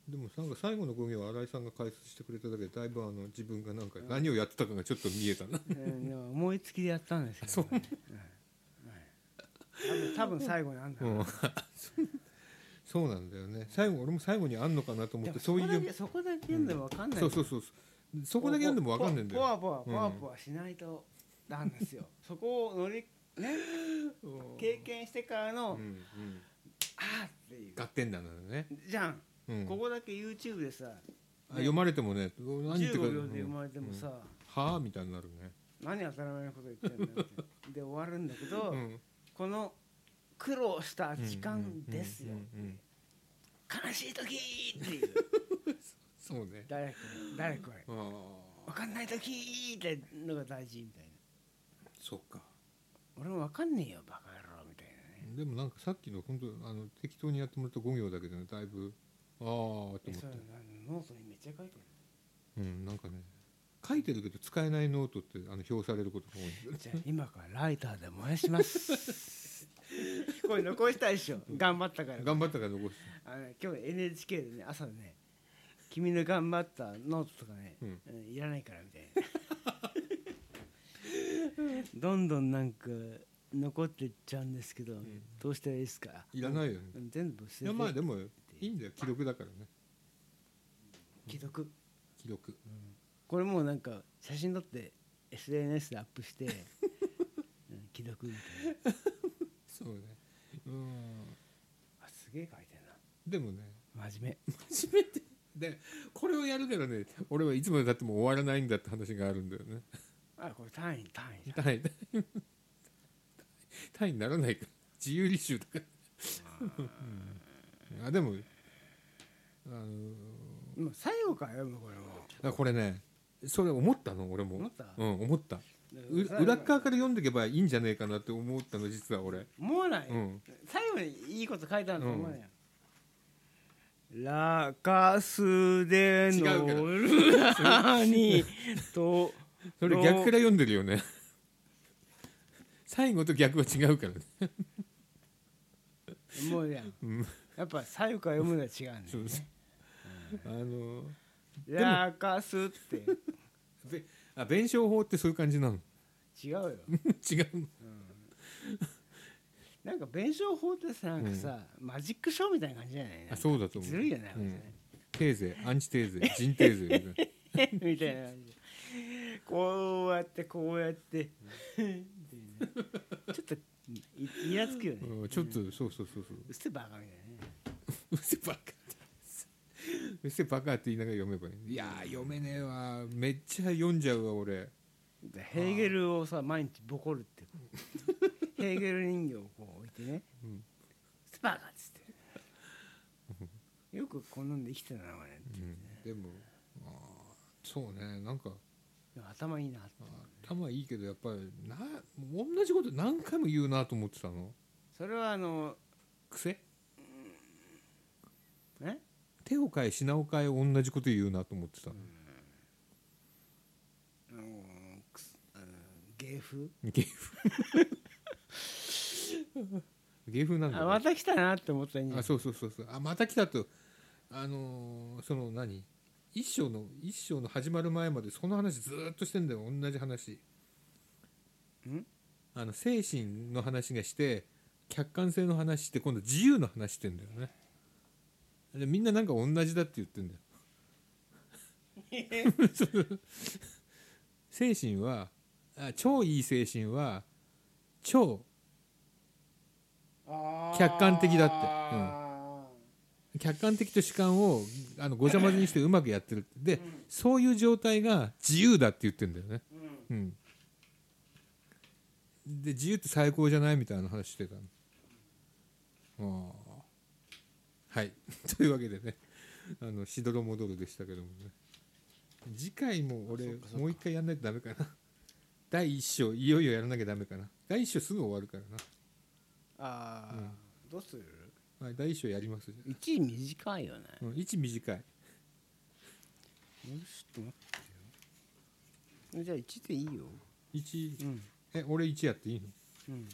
でもなんか最後の5行新井さんが解説してくれただけでだいぶあの自分がなんか何をやってたかがちょっと見えたな。うんでも思いつきでやったんですけど、ね、はい。はい。多分多分最後にあんだ。ろううん。<laughs> そうなんだよね。最後俺も最後にあんのかなと思ってそういうそこだけそこだけ読んでも分かんない、そうそうそうそう。そこだけ読んでも分かんないんだよポワポワポワポワしないとなんですよ、そこを乗りね経験してからの、うんうんあーっていう合点なんだよね、じゃん、うん。ここだけ YouTube でさあ読まれてもね何言って15るか秒で読まれてもさ、はあみたいになるね。何当たり前のこと言ってんだって。<laughs> で終わるんだけど、うん。この苦労した時間ですよ、うんうんうんうん。悲しい時っていう。<laughs> そうね。誰かに誰かにあ分かんない時ってのが大事みたいな。あそっか。俺も分かんねえよバカ野郎みたいなね。でもなんかさっきの本当あの適当にやってもらった5行だけでねだいぶああと思って。えそれノートにめっちゃ書いてうんなんかね書いてるけど使えないノートってあの表されることが多い。じゃあ今からライターで燃やします。<laughs> これ残したいでしょ？頑張ったから。頑張ったから残してあの今日 NHK でね朝ね君の頑張ったノートとかね、うん。うんいらないからみたいな。<laughs> どんどんなんか残ってっちゃうんですけど、どうしたらいいですか？いらないよね。うん全部捨てて。いやまあでもいいんだよ記録だからね。既読。記録これもうなんか写真撮って SNS でアップして、<laughs> うん既読みたいな。そうね。うん。あすげえ書いてんな。でもね。真面初めて。でこれをやるからね俺はいつまでたっても終わらないんだって話があるんだよね。目あこれ単位単位単位単位。単位にならないから。自由履修だから。うんあでもあのもう最後から読むこれも。あこれね。それ思ったの？俺も。思った？うん思った。裏っ側から読んでいけばいいんじゃねえかなって思ったの実は俺。思わない、うん。最後にいいこと書いてあると思わない？よ、ラカスでのルラにと。<laughs> それ逆から読んでるよね。最後と逆は違うからね。もうやん。うんやっぱ最後から読むのは違うんだよそうそうあのラカスって。べあ弁証法ってそういう感じなの？違うよ。<laughs> 違うの？なんか弁証法ってさなんかさ、マジックショーみたいな感じじゃない？あそうだと思う。ずるいよね、うん。テーゼアンチテーゼ人テーゼみたいな。<laughs> みたいな感じ。でこうやってこうやって。<laughs> ちょっといイラつくよね。うんちょっとそうそうそうそう。うっせバカみたいなね <laughs> うせバカうせバカって言いながら読めばいい。いやー読めねえわ。めっちゃ読んじゃうわ俺。でヘーゲルをさ毎日ボコるって。<laughs> ヘーゲル人形をこう置いてね。うん「スパーカ」っつって。よくこんなんで生きてたなお前ってうん。でもあーそうね。なんか頭いいなって。頭いいけどやっぱりな同じこと何回も言うなと思ってたの。それはあの癖？え手を変え品を変え同じこと言うなと思ってたの。あのくすあの芸風？芸風。芸風なんだね。あまた来たなって思ったんじゃないあそうそうそうそう。あまた来たと。あのーその何？一章の一章の始まる前までその話ずーっとしてんだよ。同じ話。ん？あの精神の話がして客観性の話して今度自由の話してんだよねでみんななんか同じだって言ってんだよ。<laughs> 精神はあ超いい精神は超客観的だって。あ客観的と主観をあのごちゃ混ぜにしてうまくやってる。で、そういう状態が自由だって言ってんだよね、ーうん。うん、で自由って最高じゃない？みたいな話してたの。ああはい。<laughs> というわけでね。あのしどろもどろでしたけどもね。次回も俺もう一回やんないとダメかな。<laughs> 第一章いよいよやらなきゃダメかな。第一章すぐ終わるからあー、どうする？な、はい、第一章やります。じゃ1位短いよね。あ、うん、1短い。よしちょっと待ってよ。じゃあ1でいいよ。一うん。え俺1やっていいの？うん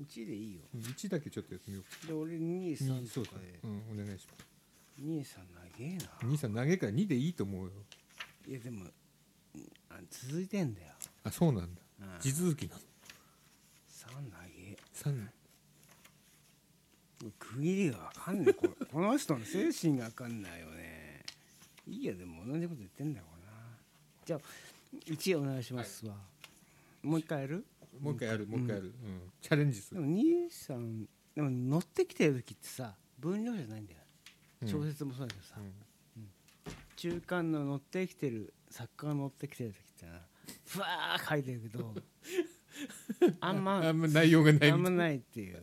1でいいよ。うん1だけちょっとやってみようで俺2、二3そうかとかでう。んお願いします。2、3長えな。兄さん投げから2でいいと思うよ。いやでもうんあ続いてんだよ。あそうなんだ。うん。地続きなの。3長え3区切りがわかんない。これ <laughs> この人の精神がわかんないよね。いいやでも同じこと言ってんだよな。じゃあ1お願いしますわ、もう一回やる？もう一回やるもう一回やる、うん。チャレンジする。でも兄さんでも乗ってきてる時ってさ分量じゃないんだよ。うん。小説もそうだけどさ、うん。中間の乗ってきてる作家が乗ってきてる時ってなふわー書いてるけど <laughs> あんまあんま内容がないあんまないっていう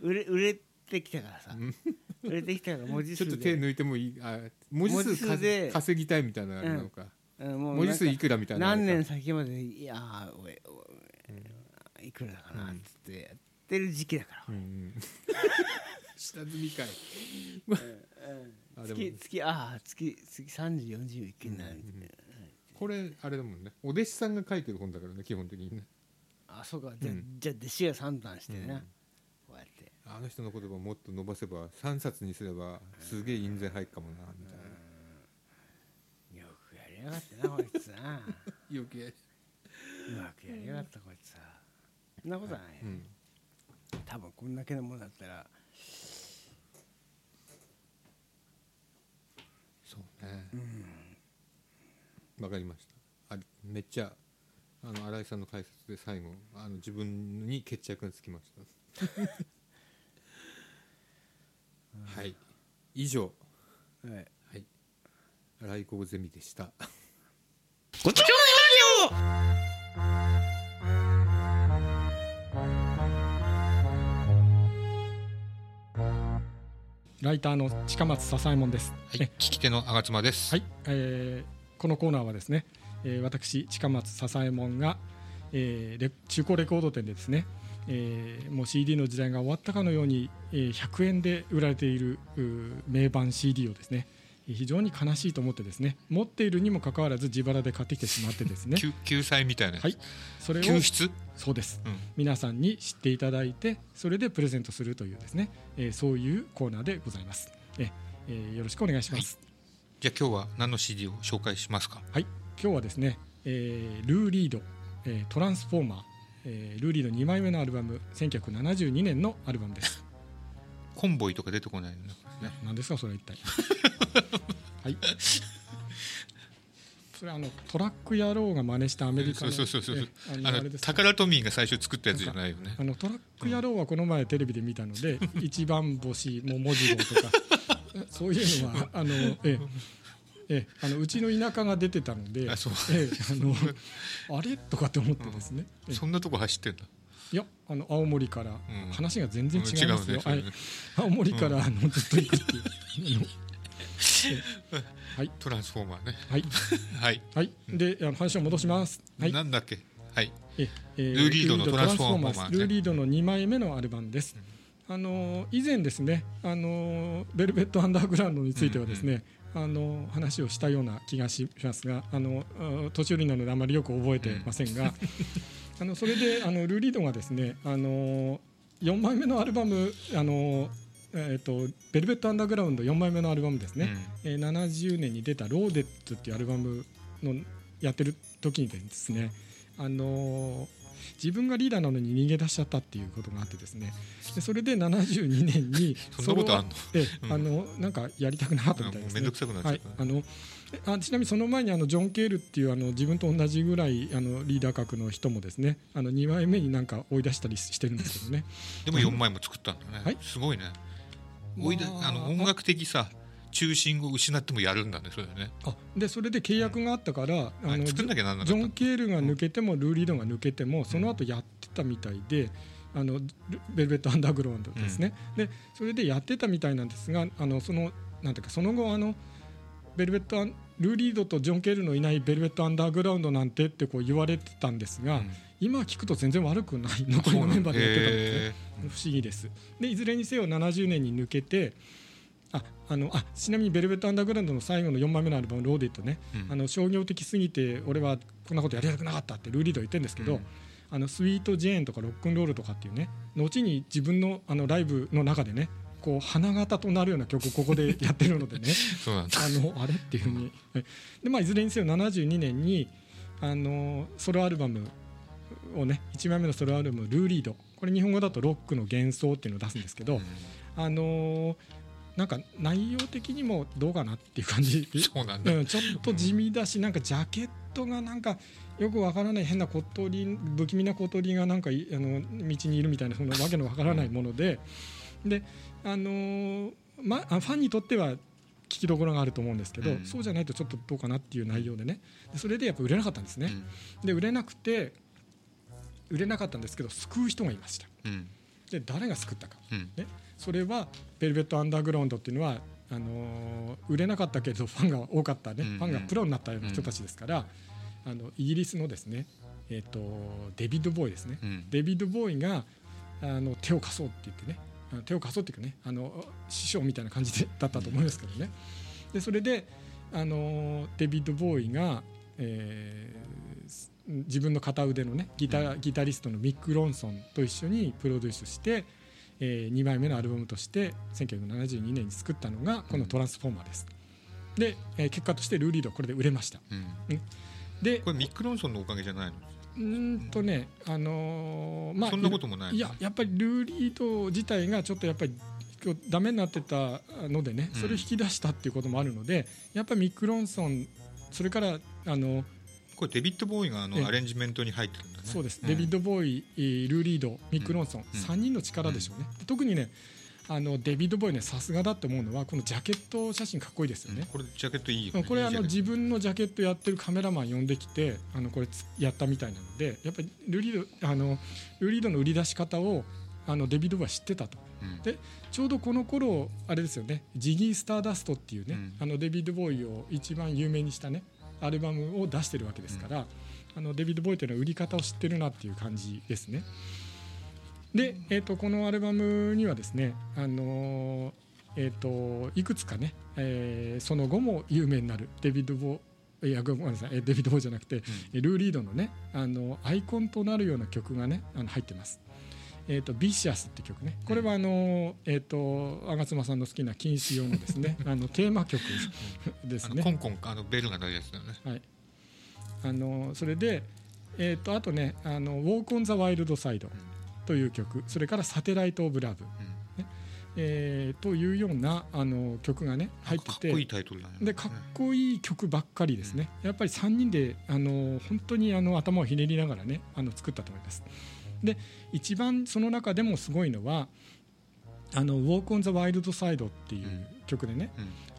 売れ売れてきたからさ。売れてきたから文字ちょっと手抜いてもいい。あ文字文字数数で。か稼ぎたいみたいなのあるのか、うん。もう文字数いくらみたいな何年先までいやーおいくらだかなっつってやってる時期だから、<laughs> 下積みかいあでも。月月ああ月月3040いけないみたいな、これあれだもんね。お弟子さんが書いてる本だからね基本的にね。あそうか。じゃあ,、うん。じゃあ弟子が三段してね、うん。こうやって。あの人の言葉をもっと伸ばせば3冊にすればすげえ印税入るかもなみたいな。よくやりやがってなこいつな。<laughs> 余計うまくやりやがったこいつさそんなことはない、うん。多分こんだけのものだったら。そうね。うん。わかりました。あめっちゃあの新井さんの解説で最後あの自分に決着がつきました。<laughs> はい。以上。はい。はい。新井郷ゼミでした。ごちそうライターの近松笹右衛門です。はい。聞き手の吾妻です。はい、えーこのコーナーはですね、えー私近松笹右衛門が、えーレ中古レコード店でですね、えーもう CD の時代が終わったかのように、えー100円で売られている名盤 CD をですね非常に悲しいと思ってですね持っているにもかかわらず自腹で買ってきてしまってですね。<laughs> 救救済みたいなはい。それを救出、そうです。うん、皆さんに知っていただいてそれでプレゼントするというですね、えーそういうコーナーでございます、ええーよろしくお願いします、じゃあ今日は何の CD を紹介しますか？はい、今日はですね、えールー・リード、えートランスフォーマー、えールー・リード2枚目のアルバム1972年のアルバムです。<laughs> コンボイとか出てこないのね。何ですかそれは一体 <laughs> はい。それはあのトラック野郎が真似したアメリカのそうそうそうそう。えーあのあれですタカラトミーが最初作ったやつじゃないよね。あのトラック野郎はこの前テレビで見たので、<laughs> 一番星もう文字号とか。そういうのはあのえええあのうちの田舎が出てたのであそう。ええあのあれ？とかって思ってですね、え <laughs> えそんなとこ走ってんだいやあの青森から、ん。話が全然違いますよ、はいうんね。青森から、あのずっと行くっていう <laughs> はい。トランスフォーマーね。はい。<laughs> はい、はい。であの話を戻します。はい。なんだっけ？はい。ええールーリードのトランスフォーマールーリードの2枚目のアルバムです、あのー以前ですね、あのーベルベット・アンダーグラウンドについてはですね、あのー話をしたような気がしますがあのあ年寄りなのであまりよく覚えてませんが、<laughs> あのそれであのルーリードがですね、あの4枚目のアルバム、あのえー、とベルベット・アンダーグラウンド4枚目のアルバムですね、えー70年に出た「ローデッド」っていうアルバムのやってる時にですね、あのー自分がリーダーなのに逃げ出しちゃったっていうことがあってですね。でそれで72年に <laughs> そんなことあんの？なんかやりたくなかったみたいですね。あもうめんどくさくなっちゃった。はい、あのえあちなみにその前にあのジョン・ケールっていうあの自分と同じぐらいあのリーダー格の人もですね。あの2枚目になんか追い出したりしてるんですけどね。でも4枚も作ったんだね、はい。すごいね追いだまああの音楽的さ中心を失ってもやるんだねそれね。あでそれで契約があったから、あの作んなきゃなんなかジョン・ケールが抜けても、ルーリードが抜けてもその後やってたみたいで、あのルベルベット・アンダーグラウンドですね、でそれでやってたみたいなんですがあのそのなんていうかその後あのベルベットアンルーリードとジョン・ケールのいないベルベット・アンダーグラウンドなんてってこう言われてたんですが、うん今聞くと全然悪くない残りのメンバーでやってたんですね。へ不思議です。でいずれにせよ70年に抜けてああのあちなみにベルベット・アンダーグラウンドの最後の4枚目のアルバム「ローデッドね」うん。あの商業的すぎて俺はこんなことやりたくなかったってルーリードは言ってるんですけど、うん。あのスイート・ジェーンとかロックンロールとかっていうね後に自分のあのライブの中でねこう花形となるような曲をここでやってるのでね。あのあれっていうふうに。で、まあ、いずれにせよ72年にあのソロアルバムをね1枚目のソロアルバム「ルーリード」これ日本語だとロックの幻想っていうのを出すんですけど、あのなんか内容的にもどうかなっていう感じ。そうなんだ。うん、ちょっと地味だしなんかジャケットがなんかよくわからない変な小鳥不気味な小鳥がなんかいあの道にいるみたいなそのわけのわからないもので。であのーまあファンにとっては聞きどころがあると思うんですけど、うん。そうじゃないとちょっとどうかなっていう内容でね。でそれでやっぱ売れなかったんですね、で売れなくて売れなかったんですけど救う人がいました。うん。で誰が救ったか。うん。ね、それはベルベット・アンダーグラウンドっていうのはあのー売れなかったけどファンが多かったね、うん。ファンがプロになったような人たちですから、あのイギリスのですね、えー、とデビッド・ボーイですね、うん。デビッド・ボーイがあの手を貸そうって言ってね。手を貸そうっていうかねあの師匠みたいな感じでだったと思いますけどね。でそれであのデビッド・ボーイが、えー自分の片腕のねギタギタリストのミック・ロンソンと一緒にプロデュースして、え2枚目のアルバムとして1972年に作ったのがこの「トランスフォーマー」です。で、えー結果としてルーリードはこれで売れました。うん。でこれミック・ロンソンのおかげじゃないの？うーんとねあのーまあそんなこともないのいややっぱりルーリード自体がちょっとやっぱりこうダメになってたのでねうん。それを引き出したっていうこともあるので、やっぱりミック・ロンソンそれからあのこれデビッド・ボーイがあええ。のアレンジメントに入ってるんだね。そうです、ん。デビッド・ボーイえールーリードミック・ロンソン、うん。3人の力でしょうね、で特にねあのデビッド・ボーイねさすがだって思うのはこのジャケット写真かっこいいですよね、これジャケットいいよね。これあの自分のジャケットやってるカメラマン呼んできてあのこれつやったみたいなのでやっぱりルリードあのルリードの売り出し方をあのデビッド・ボーイは知ってたと。でちょうどこの頃あれですよね。ジギー・スターダストっていうね、うん。あのデビッド・ボーイを一番有名にしたねアルバムを出してるわけですから、あのデビッド・ボーイというのは売り方を知ってるなっていう感じですね。で、えー、とこのアルバムにはですね、あのーえー、といくつかね、えーその後も有名になるデビッド・ボーいやごめんなさいえーデビッド・ボーイじゃなくて、えルー・リードのねあのアイコンとなるような曲がねあの入ってます。えー、とビシアスって曲ね。これはあの、えー、と吾妻さんの好きな禁止用のですねあのテーマ曲ですね。コ。ンコンあのベルが鳴るやつだよね。はい、あのそれで、えー、とあとね「あのウォーク・オン・ザ・ワイルド・サイド」という曲。それから「サテライト・オブ・ラブ」えーというようなあの曲がね入ってかってこいいタイトルだね。でかっこいい曲ばっかりですね、やっぱり3人であの本当にあの頭をひねりながらねあの作ったと思います。で一番その中でもすごいのは「あの Walk on the Wild Side」っていう曲でね、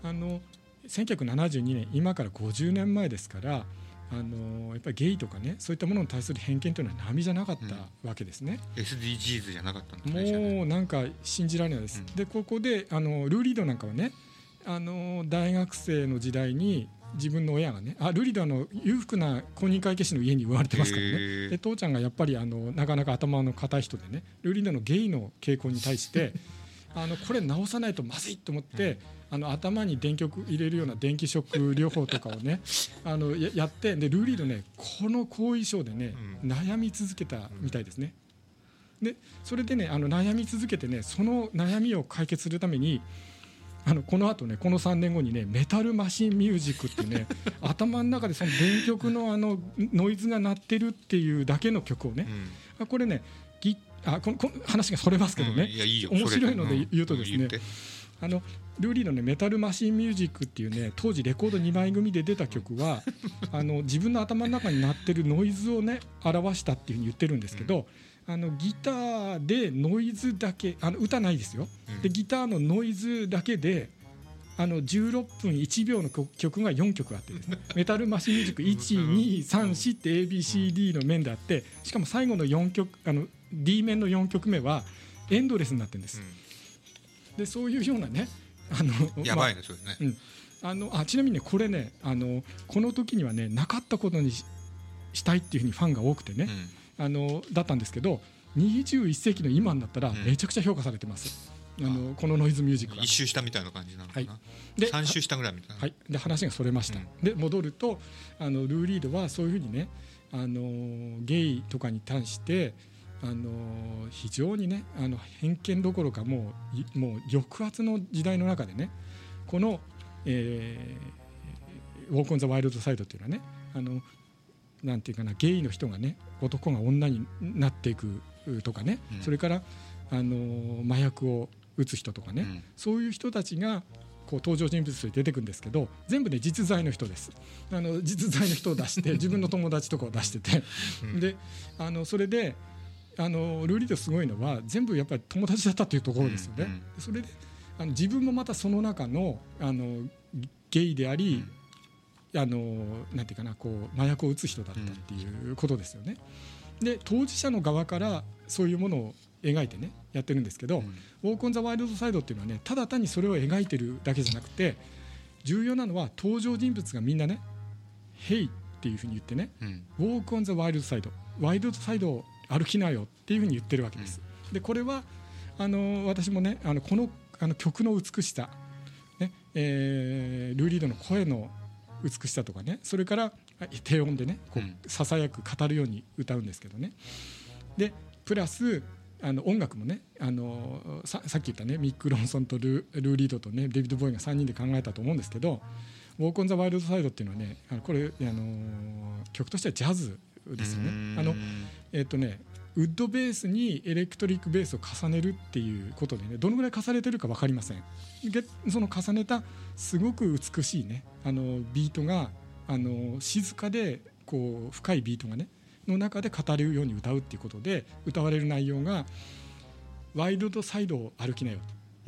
うん。あの1972年今から50年前ですからあのやっぱりゲイとかねそういったものに対する偏見というのは波じゃなかったわけですね。SDGs じゃなかったんだ最初ねもうなんか信じられないです。うん。でここであのルーリードなんかはねあの大学生の時代に自分の親がねあルーリードはあの裕福な公認会計士の家に生まれてますからね。で父ちゃんがやっぱりあのなかなか頭の固い人でねルーリードのゲイの傾向に対して <laughs> あのこれ直さないとまずいと思って、あの頭に電極入れるような電気ショック療法とかをね <laughs> あのややってでルーリードねこの後遺症でね、うん悩み続けたみたいですね。でそれでねあの悩み続けてねその悩みを解決するためにあのこのあとねこの3年後にねメタルマシンミュージックってね <laughs> 頭の中でその電極のあのノイズが鳴ってるっていうだけの曲をね、あこれねギあこのこの話がそれますけどね、うんいやいいよ。面白いので言うとですねん言って。あのルーリーのねメタルマシンミュージックっていうね当時レコード2枚組で出た曲は <laughs> あの自分の頭の中に鳴ってるノイズをね表したっていうふうに言ってるんですけど、あのギターでノイズだけあの歌ないですよ、うん。でギターのノイズだけであの16分1秒の曲曲が4曲あってですね。<laughs> メタルマシンミュージック1234って ABCD の面であってしかも最後の4曲あの D 面の4曲目はエンドレスになってるんです。でそういうようなねあのうんやばいねそれね。うん。あのあちなみにねこれねあのこの時にはねなかったことにししたいっていうふうにファンが多くてね、あのだったんですけど21世紀の今になったらん。めちゃくちゃ評価されてます。あ。のこのノイズミュージックは。一周したみたいな感じなのかな、はい。で三周したぐらいみたいな、はい、で話がそれました、うん。で戻るとあのルー・リードはそういうふうにねあのゲイとかに対してあの非常にねあの偏見どころかもういもう抑圧の時代の中でねこの、えーウォーク・オン・ザ・ワイルド・サイドっていうのはねあのなんていうかなゲイの人がね男が女になっていくとかね、うん。それからあの麻薬を打つ人とかね、うん。そういう人たちがこう登場人物として出てくるんですけど全部ね実在の人です。あの実在の人を出して <laughs> 自分の友達とかを出してて、うん。であのそれであのルーリードすごいのは全部やっぱり友達だったというところですよね。うんそれであの自分もまたその中のあのゲイであり、あのなんていうかなこう麻薬を打つ人だったっていうことですよね。で当事者の側からそういうものを描いてねやってるんですけど、うんウォーク・オン・ザ・ワイルド・サイドっていうのはねただ単にそれを描いてるだけじゃなくて重要なのは登場人物がみんなね「ヘイ」っていうふうに言ってねうん「ウォーク・オン・ザ・ワイルド・サイド」ワイルドサイドを歩きなよっていうふうに言ってるわけです。でこれはあの私もねあのこのあの曲の美しさ、ねえールー・リードの声の美しさとかねそれからあ低音でねこうささやく語るように歌うんですけどね。でプラスあの音楽もねあのささっき言ったねミック・ロンソンとルールー・リードとねデビッド・ボーイが3人で考えたと思うんですけど「ウォーク・オン・ザ・ワイルド・サイド」っていうのはねあのこれあの曲としてはジャズですよね。あのえっとねウッドベースにエレクトリックベースを重ねるっていうことでねどのぐらい重ねてるか分かりません。でその重ねたすごく美しいねあのビートがあの静かでこう深いビートがねの中で語るように歌うっていうことで歌われる内容が「ワイルドサイドを歩きなよ」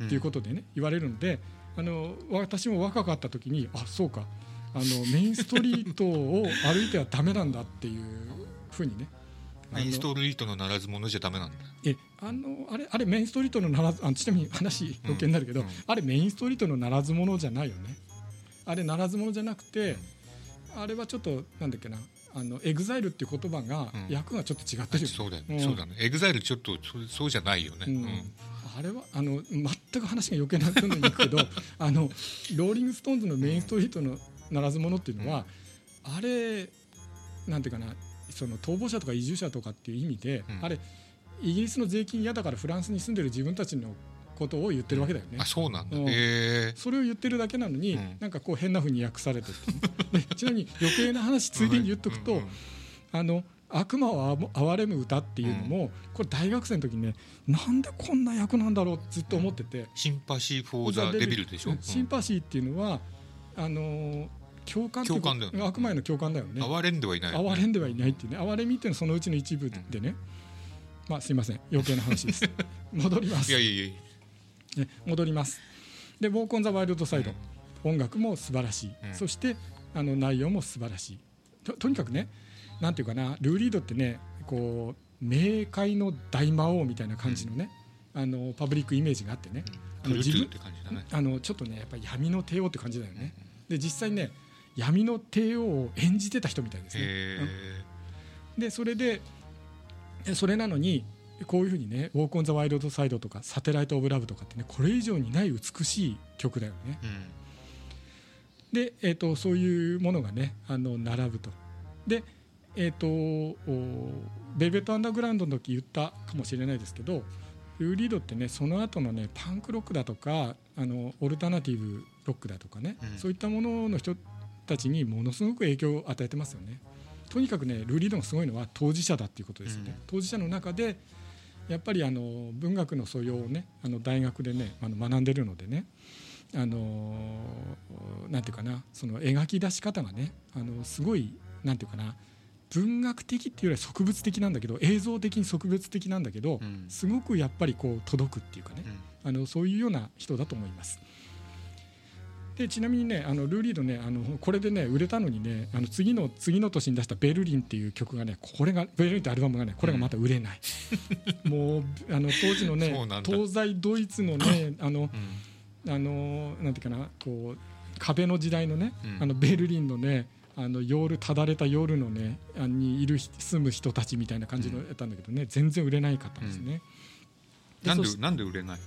っていうことでね、言われるのであの私も若かった時にあそうかあのメインストリートを歩いてはダメなんだっていうふうにねメインストリートのならず者じゃダメなんだえあのあれあれメインストリートのならずあちなみに話余計になるけど、うん。うん。あれメインストリートのならず者じゃないよね。あれならず者じゃなくて、あれはちょっとなんだっけなあの exile っていう言葉が、うん。訳がちょっと違ってるよね。そうだよね、うん。そうだね。エグザイルちょっとそそうじゃないよね、うん。あれはあの全く話が余計なところに行くけど <laughs> あのローリング・ストーンズのメインストリートのならず者っていうのは、あれなんていうかなその逃亡者とか移住者とかっていう意味で、うん。あれイギリスの税金嫌だからフランスに住んでる自分たちのことを言ってるわけだよね。あそうなんだ、え。それを言ってるだけなのに、うん。なんかこう変な風に訳されてる <laughs> でちなみに余計な話ついでに言っとくと、うんうんあの悪魔をあわれむ歌っていうのも、これ大学生の時にねなんでこんな訳なんだろうってずっと思ってて、 Sym pathy for the Devil でしょ、うん。 Sym pathy っていうのはあのー共感共感だよね。悪魔への共感だよね。哀れんではいないよね、哀れんではいないっていうね。哀れみっていうのはそのうちの一部でね、まあすいません。余計な話です。<laughs> 戻ります。いやいやいや。ね、戻ります。で「ウォーク・オン・ザ・ワイルド・サイド」音楽も素晴らしい、うん。そしてあの内容も素晴らしい。ととにかくねなんていうかなルー・リードってねこう冥界の大魔王みたいな感じのね、あのパブリックイメージがあってね、あトの自分ゥルトゥって感じだね。あのちょっとねやっぱり闇の帝王って感じだよね、で実際ね闇の帝王を演じてた人みたいですね、へでそれでえそれなのにこういうふうにね「ウォーク・オン・ザ・ワイルド・サイド」とか「サテライト・オブ・ラブ」とかってねこれ以上にない美しい曲だよね。えうんで、えー、とそういうものがねあの並ぶと。でえー、とおベルベット・アンダーグラウンドの時言ったかもしれないですけどルー・リードってねその後のねパンクロックだとかあのオルタナティブロックだとかね、うんそういったものの人たちにものすごく影響を与えてますよね。とにかくねルー・リードがすごいのは当事者だっていうことですよね。うん当事者の中でやっぱりあの文学の素養をねあの大学でねあの学んでるのでねあのなんていうかなその描き出し方がねあのすごいなんていうかな文学的っていうよりは植物的なんだけど映像的に植物的なんだけど、うんすごくやっぱりこう届くっていうかね、あのそういうような人だと思います。でちなみにねあのルー・リードねあのこれでね売れたのにねあの次の次の年に出した「ベルリン」っていう曲がねこれがベルリンってアルバムがねこれがまた売れない、もうあの当時のね東西ドイツのねあのうん。あのなんていうかなこう壁の時代のね、うん。あのベルリンのねあの夜ただれた夜のねあにいる人住む人たちみたいな感じのやったんだけどね、全然売れないかったんですね。なんでなんで売れない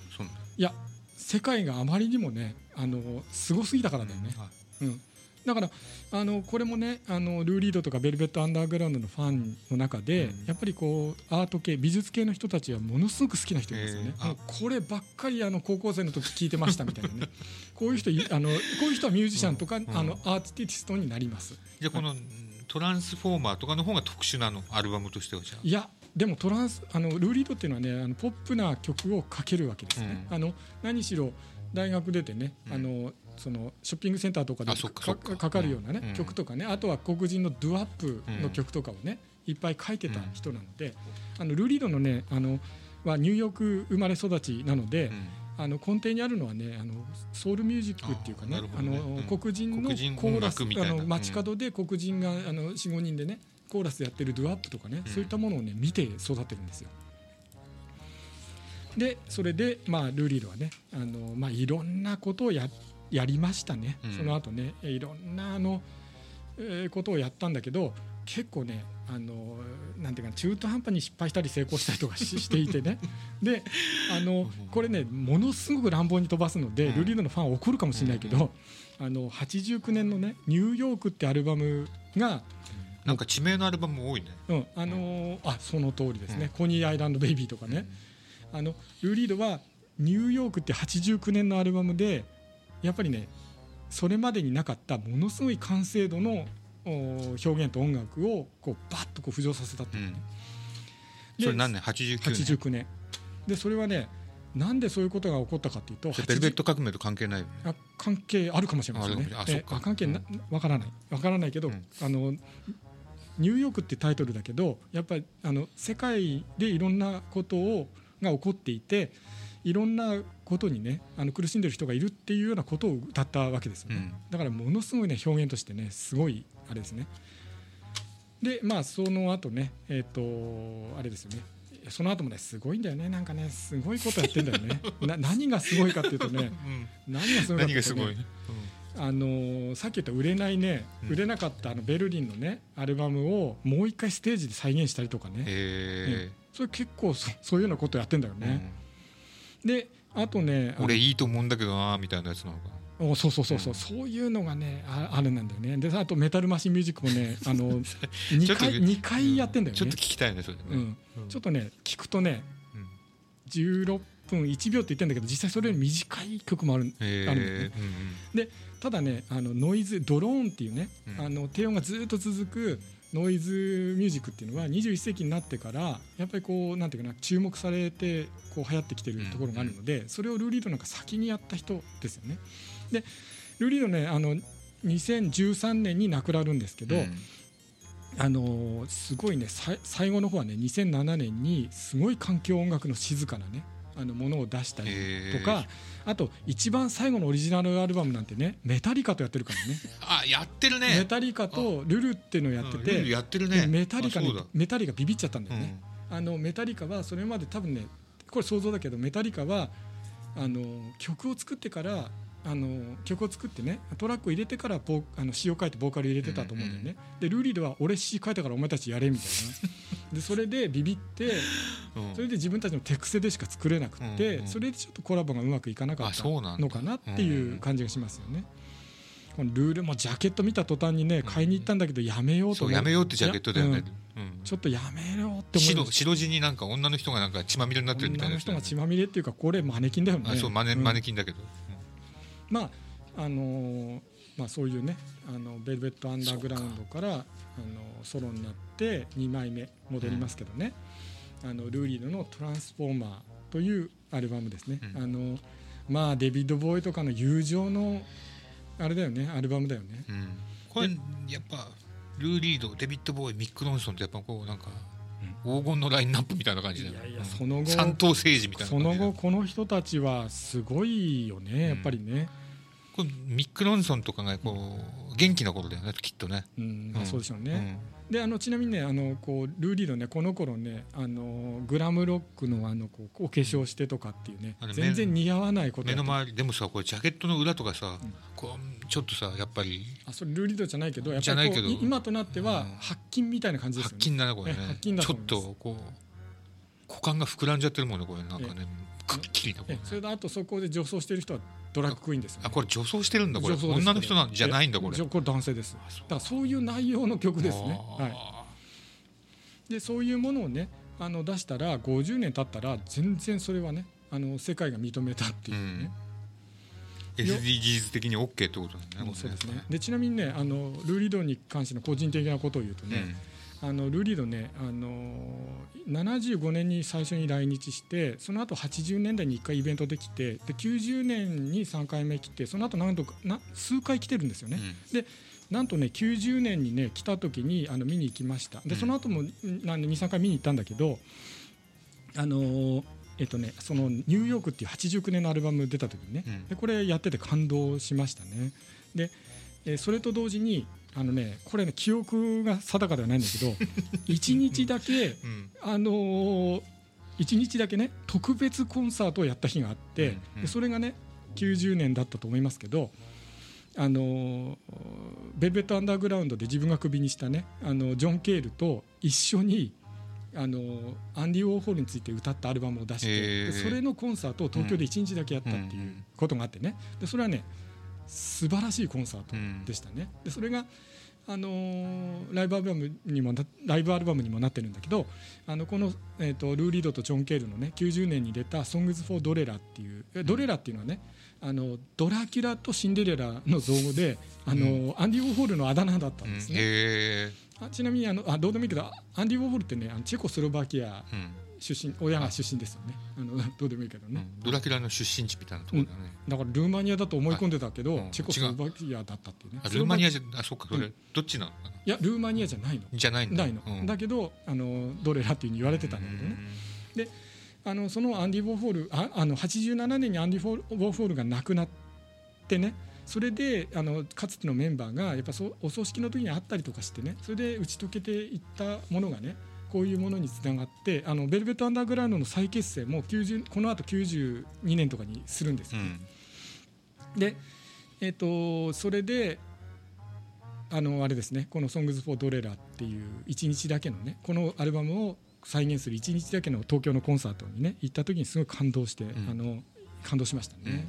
いや世界があまりにもねあのすごすぎたからだよね、はい。うん、だからあのこれもねあのルー・リードとかベルベット・アンダーグラウンドのファンの中で、うん。やっぱりこうアート系美術系の人たちはものすごく好きな人ですよね、えーこればっかりあの高校生の時聞いてましたみたいなね。<laughs> こういう人いあのこういう人はミュージシャンとか、うん。あのアーティストになります。じゃあこのトランスフォーマーとかの方が特殊なのアルバムとしてはじゃあ。いやでもトランスあのルー・リードっていうのはねあのポップな曲をかけるわけですね、うん。あの何しろ大学出てね、うん。あのそのショッピングセンターとかでかか。るようなね、うん。曲とかねあとは黒人のドゥアップの曲とかをね、いっぱい書いてた人なので、あのルー・リードのねあのはニューヨーク生まれ育ちなので、うん。あの根底にあるのはねあのソウルミュージックっていうかねあの黒人のコーラスあの街角で黒人があの45人でねコーラスやってるドゥアップとかね、そういったものをね見て育ってるんですよ。でそれで、まあ、ルーリードはねあの、まあ、いろんなことをややりましたね、うん。その後ねいろんなあの、えーことをやったんだけど結構ねあのなんていうか中途半端に失敗したり成功したりとかし <laughs> していてね。であのこれねものすごく乱暴に飛ばすので、うん。ルーリードのファンは怒るかもしれないけど、あの89年のね「ニューヨーク」ってアルバムがなんか地名のアルバム多いね。うんあのーあその通りですね、コニーアイランド・ベイビーとかね、あのルー・リードはニューヨークって89年のアルバムでやっぱりねそれまでになかったものすごい完成度のお表現と音楽をこうバッとこう浮上させたっていうね、でそれ何年？89年。89年。でそれはねなんでそういうことが起こったかというとベルベッ80ト革命と関係ない？あ関係あるかもしれませんね。あそっか。え関係なわからない。わからないけど、うん。あのニューヨークってタイトルだけどやっぱりあの世界でいろんなことをが起こっていていろんなことにねあの苦しんでる人がいるっていうようなことを歌ったわけですよね、うん。だからものすごいね表現としてねすごいあれですね。でまあその後ねえっ、とあれですよね。その後もねすごいんだよね。なんかねすごいことやってんだよね。<laughs> な何がすごいかっていうとねうん。何がすごいかっていうと、ね、何がすごい？あのーさっき言った売れないね、うん。売れなかったあのベルリンのねアルバムをもう一回ステージで再現したりとかね、へそれ結構そそういうようなことやってんだよえね、であとね俺いいと思うんだけどなみたいなやつなのか。おそうそうそうそう、うん。そういうのがねああるんだよね。であとメタルマシンミュージックもね <laughs> あの2ちょっと回二回やってんだよね。ちょっと聞きたいねそれね。うん、ちょっとね聞くとねうん。16分1秒って言ってんだけど実際それより短い曲もあるへあるんだよね。えただねあのノイズドローンっていうね、うん。あの低音がずっと続くノイズミュージックっていうのは21世紀になってからやっぱりこうなんていうかな注目されてこう流行ってきてるところがあるので、それをルーリードなんか先にやった人ですよね。でルーリードねあの2013年に亡くなるんですけど、うんあのーすごいねさい最後の方はね2007年にすごい環境音楽の静かなねあのものを出したりとか、あと一番最後のオリジナルアルバムなんてねメタリカとやってるからね。あやってるメねタリカとルルっていうのをやってうんて、ルルやってるね。でメタリカにメタリカビビっちゃったんだよね、うん。あのメタリカはそれまで多分ねこれ想像だけどメタリカはあの曲を作ってからあの曲を作ってねトラックを入れてからボーあの詩を書いてボーカル入れてたと思うんだよね、でルーリードは俺詩書いたからお前たちやれみたいな。<laughs> でそれでビビってうん。それで自分たちの手癖でしか作れなくって、うんうん。それでちょっとコラボがうまくいかなかあったそうなんだのかなっていう感じがしますよね。このルールもジャケット見た途端にね買いに行ったんだけどやめようとうやめようってジャケットだよね。うん。うん。ちょっとやめようって白白地になんか女の人がなんか血まみれになってるみたいな女の人が血まみれっていうかこれマネキンだよね。あそうマネん。マネキンだけどまああのーまあ、そういうねあのベルベット・アンダーグラウンドか。らあのソロになって2枚目戻りますけどね、あのルーリードの「トランスフォーマー」というアルバムですね、うん。あのまあデビッド・ボーイとかの友情のあれだよねアルバムだよね。うん。これやっぱルー・リードデビッド・ボーイミック・ロンソンってやっぱこうなんか黄金のラインナップみたいな感じだよいやいやうんその後三等政治みたいなその後この人たちはすごいよねやっぱりね、これミック・ロンソンとかがこう元気な頃だよねきっとね。うんまあ、そうでしょうね、うんであのちなみにねあのこうルーリードねこの頃ねあのグラムロックのあのこうお化粧してとかっていうね全然似合わないこと目の周りでもさこれジャケットの裏とかさ、うん。こうちょっとさやっぱりあそれルーリードじゃないけどやっぱじゃないけどり今となってはうん。白金みたいな感じです発よね。金だなこれね。え発金だちょっとこ股間が膨らんじゃってるもんねこれ。なんかねくっきりだこれね。えそれであとそこで女装してる人はドラッグクイーンですよ、ね、あこれ女装してるんだこれ。女の人なんじゃないんだこれ。えこれ男性です。あそうだからそういう内容の曲ですね、はい、でそういうものをねあの出したら50年経ったら全然それはねあの世界が認めたっていうね、SDGs 的に OK ってことだね。もうそうですね。でちなみにねあのルーリードに関しての個人的なことを言うとうん。ね、あのルーリードね、あの75年に最初に来日してその後80年代に1回イベントできてで90年に3回目来てその後何度かな数回来てるんですよね。でなんとね90年にね来た時にあの見に行きました。でうん。その後も23回見に行ったんだけどあのーえっとねその「ニューヨーク」っていう89年のアルバム出た時にね、うん。でこれやってて感動しましたね。で、えーそれと同時にあのねこれね記憶が定かではないんだけど <laughs> 1日だけうん。あのー、1日だけね特別コンサートをやった日があって、うんうん。でそれがね90年だったと思いますけど、あのーベルベット・アンダーグラウンドで自分がクビにしたねあのジョン・ケールと一緒に、あのーアンディ・ウォーホールについて歌ったアルバムを出して、へー。でそれのコンサートを東京で1日だけやったっていうことがあってね。でそれはね素晴らしいコンサートうんでしたね。でそれがあのーライブアルバムにもなライブアルバムにもなってるんだけどあのこの、えー、とルー・リードとジョン・ケールのね90年に出た「Songs for Dorera」っていうえドレラっていうのはねあのドラキュラとシンデレラの造語であの、アンディ・ウォーホールのあだ名だったんですね。へえあちなみにあのあどうでもいいけどあアンディ・ウォーホールってねあのチェコスロバキアうん出身親が出身ですよね。あのどうでもいいけどね、うん。ドラキュラの出身地みたいなところだね。だからルーマニアだと思い込んでたけど、うん。チェコスロバキアだったっていうね。あルーマニアじゃあそうかそれ。どっちなのいやルーマニアじゃないの。じゃないんだ。ないの、うん。だけどあのドレラっていうふうに言われてたんだけどね、あのそのアンディ・ウォーホールああの87年にアンディ・ウォーホールが亡くなってね。それであのかつてのメンバーがやっぱそうお葬式の時にあったりとかしてね。それで打ち解けていったものがねこういうものにつながってあのベルベット・アンダーグラウンドの再結成も90この後92年とかにするんですよ、うん。で、えっとそれであのあれですねこの「Songs for Dorera」っていう1日だけのねこのアルバムを再現する1日だけの東京のコンサートにね行った時にすごい感動して、ん。あの感動しましたね。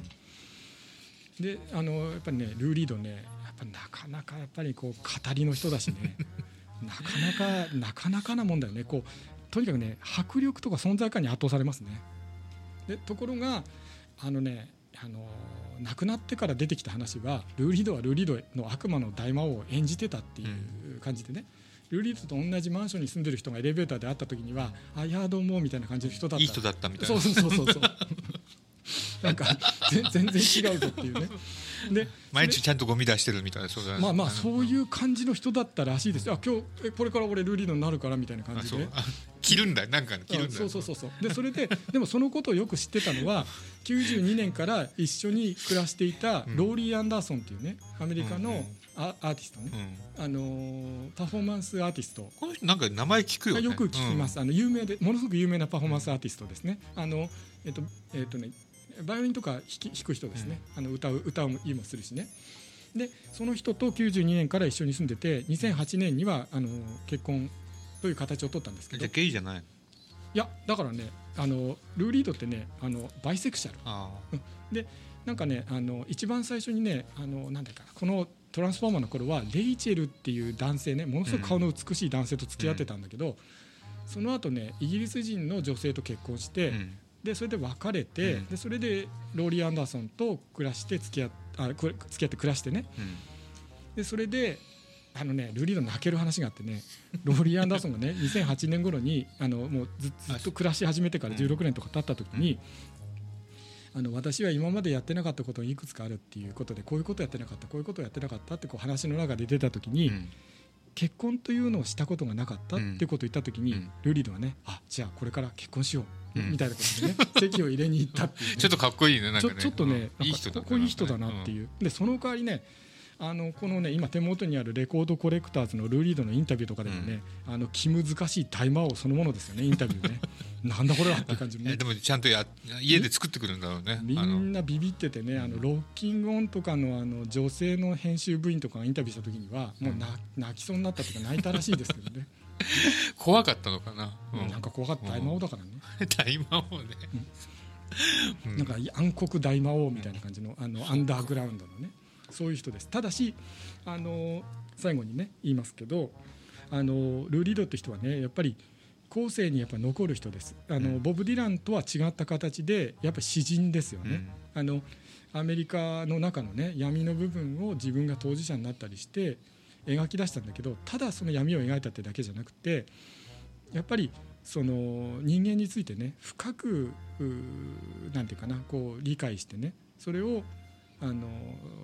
であのやっぱりねルー・リードねやっぱなかなかやっぱりこう語りの人だしね <laughs> なかなかなかなかなもんだよね。こうとにかくね迫力とか存在感に圧倒されますね。でところがあのねあの亡くなってから出てきた話はルーリードはルーリードの悪魔の大魔王を演じてたっていう感じでね、ルーリードと同じマンションに住んでる人がエレベーターで会った時には「あいやどうも」みたいな感じの人だった。いい人だったみたいな。そうそうそうそう。そ <laughs> うなんかぜ全然違うぞっていうねで毎日ちゃんとゴミ出してるみたいなそうだねまあまあそういう感じの人だったらしいです。よあ今日えこれから俺ルーリードになるからみたいな感じで。着るんだよなんか着るんだよ。そう。そうそうそう。でそれで <laughs> でもそのことをよく知ってたのは92年から一緒に暮らしていたローリー・アンダーソンっていうねアメリカのアアーティストね、うん。あのーパフォーマンスアーティスト。この人なんか名前聞くよね。よく聞きます、あの有名でものすごく有名なパフォーマンスアーティストですね。あのえっとえっとねバイオリンとか弾き弾く人ですね。あの歌う歌ういもするしね。でその人と92年から一緒に住んでて2008年にはあの結婚という形を取ったんですけど。じゃあゲイじゃないいやだからねあのルーリードってねあのバイセクシャル。あでなんかねあの一番最初にねあのなんだかなこのトランスフォーマーの頃はレイチェルっていう男性ねものすごく顔の美しい男性と付き合ってたんだけど、その後ねイギリス人の女性と結婚して、あうんでそれで別れて、うん。でそれでローリー・アンダーソンと暮らして付き合っあく付き合って暮らしてね。うん。でそれであのねルーリード泣ける話があってねローリー・アンダーソンがね <laughs> 2008年頃にあのもうずずっと暮らし始めてから16年とか経った時に、あの私は今までやってなかったことがいくつかあるっていうことでこういうことやってなかったこういうことやってなかったってこう話の中で出た時に、うん。結婚というのをしたことがなかったってことを言った時に、うん。ルーリードはねあじゃあこれから結婚しよう、うんみたいなことでね籍を入れに行ったっていうね、ちょっとかっこいいねなんちょかね。ちょっとね、うん。いい人だこういう人だなっていう、でその代わりねあのこのね今手元にあるレコードコレクターズのルーリードのインタビューとかでもね、あの気難しい大魔王そのものですよねインタビューね。<laughs> なんだこれはっていう感じのね。えでもちゃんとや家で作ってくるんだろうねみんなビビっててねあのロッキングオンとかのあの女性の編集部員とかがインタビューした時にはもうな泣きそうになったとか泣いたらしいですけどね <laughs> 怖かったのかな、うん、なんか怖かった大魔王だからね。<laughs> 大魔王ね、うん、なんか暗黒大魔王みたいな感じのあのアンダーグラウンドのねそういう人です。ただしあの最後にね言いますけどあのルー・リードって人はねやっぱり後世にやっぱ残る人です。あの、うん、ボブ・ディランとは違った形でやっぱり詩人ですよね、うん、あのアメリカの中のね闇の部分を自分が当事者になったりして描き出したんだけどただその闇を描いたってだけじゃなくてやっぱりその人間についてね深くなんていうかなこう理解してねそれをあの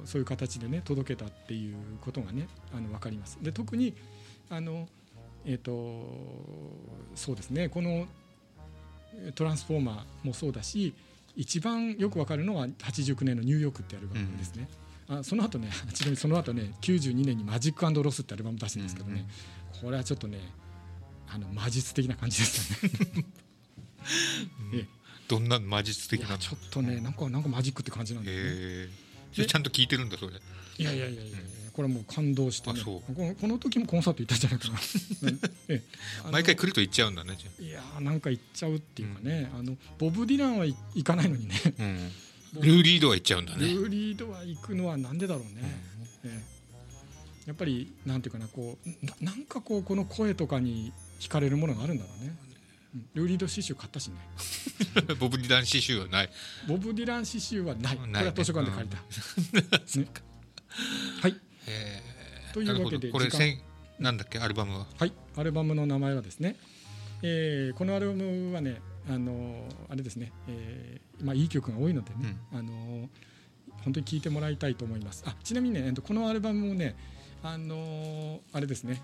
そういう形でね届けたっていうことがねあの分かります。で特にあのえーと、そうですねこの「トランスフォーマー」もそうだし一番よくわかるのは89年の「ニューヨーク」ってアルバムですね、うん、あその後ね <laughs> ちなみにその後ね92年に「マジックロス」ってアルバム出してるんですけどね、うん、これはちょっとねあの魔術的な感じですよね。うん、<laughs> どんな魔術的な？ちょっとねなんかなんかマジックって感じなんで、ね、ちゃんと聞いてるんだそれ。いやいやいやいや、これもう感動してね。このこの時もコンサート行ったんじゃないかな。<laughs> え毎回来ると行っちゃうんだねいやなんか行っちゃうっていうかね、うん、あのボブ・ディランは行かないのにね、うん、ルー・リードは行っちゃうんだね。ルー・リードは行くのはなんでだろうね、うん、えやっぱりなんていうかなこうななんかこうこの声とかに惹かれるものがあるんだろうね。ルーリード詩集買ったしね。<laughs> ボブ・ディラン詩集はない。ボブ・ディラン詩集はない、これは図書館で借りた、ね、はい。えー、というわけでこれなんだっけアルバムは？はい。アルバムの名前はですね、えー、このアルバムはねあのあれですね、えーまあ、いい曲が多いのでね、うん、あの本当に聴いてもらいたいと思います。あちなみにねこのアルバムもねあのあれですね。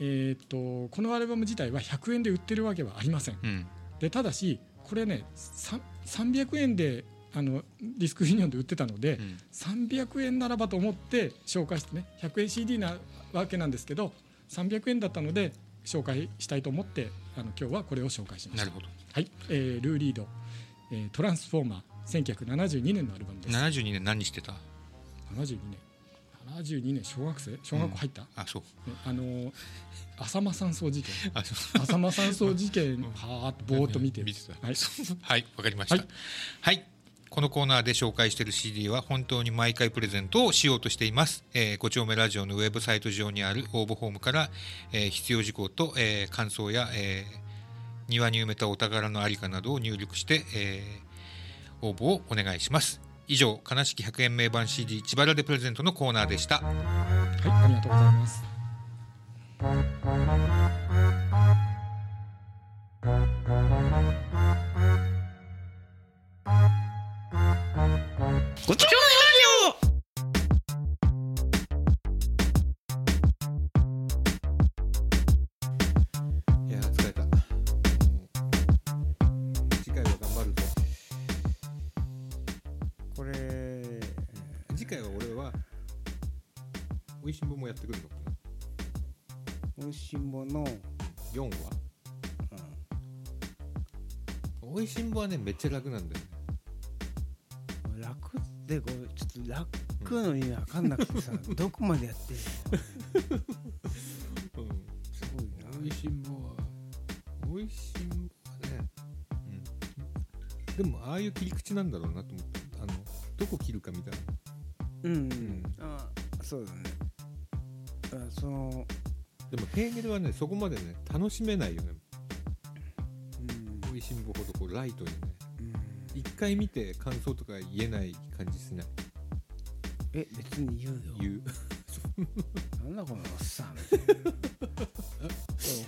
えー、っとこのアルバム自体は100円で売ってるわけはありません、うん、でただしこれね300円であのディスクユニオンで売ってたので、うん、300円ならばと思って紹介してね100円 CD なわけなんですけど300円だったので紹介したいと思ってあの今日はこれを紹介しましたなるほど、はい。えー、ルー・リード、えー「トランスフォーマー」1972年のアルバムです。72年何してた？72年。72年。小学生？小学校入った、うん、あそう、ね、あの浅間山荘事件。<laughs> 浅間山荘事件はーっとぼーっと見て。<laughs> 見てた。はい。<laughs> はいわかりました、はい、はいこのコーナーで紹介している CD は本当に毎回プレゼントをしようとしています。えー、ご丁目ラジオのウェブサイト上にある応募フォームから、えー、必要事項と、えー、感想や、えー、庭に埋めたお宝のありかなどを入力して、えー、応募をお願いします。以上、悲しき100円名盤 CD 自腹でプレゼントのコーナーでした。はい、ありがとうございます。ごちいや疲れた、次回は頑張るぞ。これ次回は俺はおいしんぼもやってくるの？かなおいしんぼの4話、うん、おいしんぼはねめっちゃ楽なんだよねでこうちょっと楽の意味分かんなくてさ、どこまでやってるの、<laughs> うん、すごいな。おいしんぼはおいしんぼはね、うん、でもああいう切り口なんだろうなと思ってあのどこ切るかみたいな。うん、うん、あそうだね。あそのでもヘーゲルはねそこまでね楽しめないよね。おいしんぼほどこうライトにね一回見て感想とか言えない感じしないえ別に言うよ。言う。<laughs> なんだこのおっさん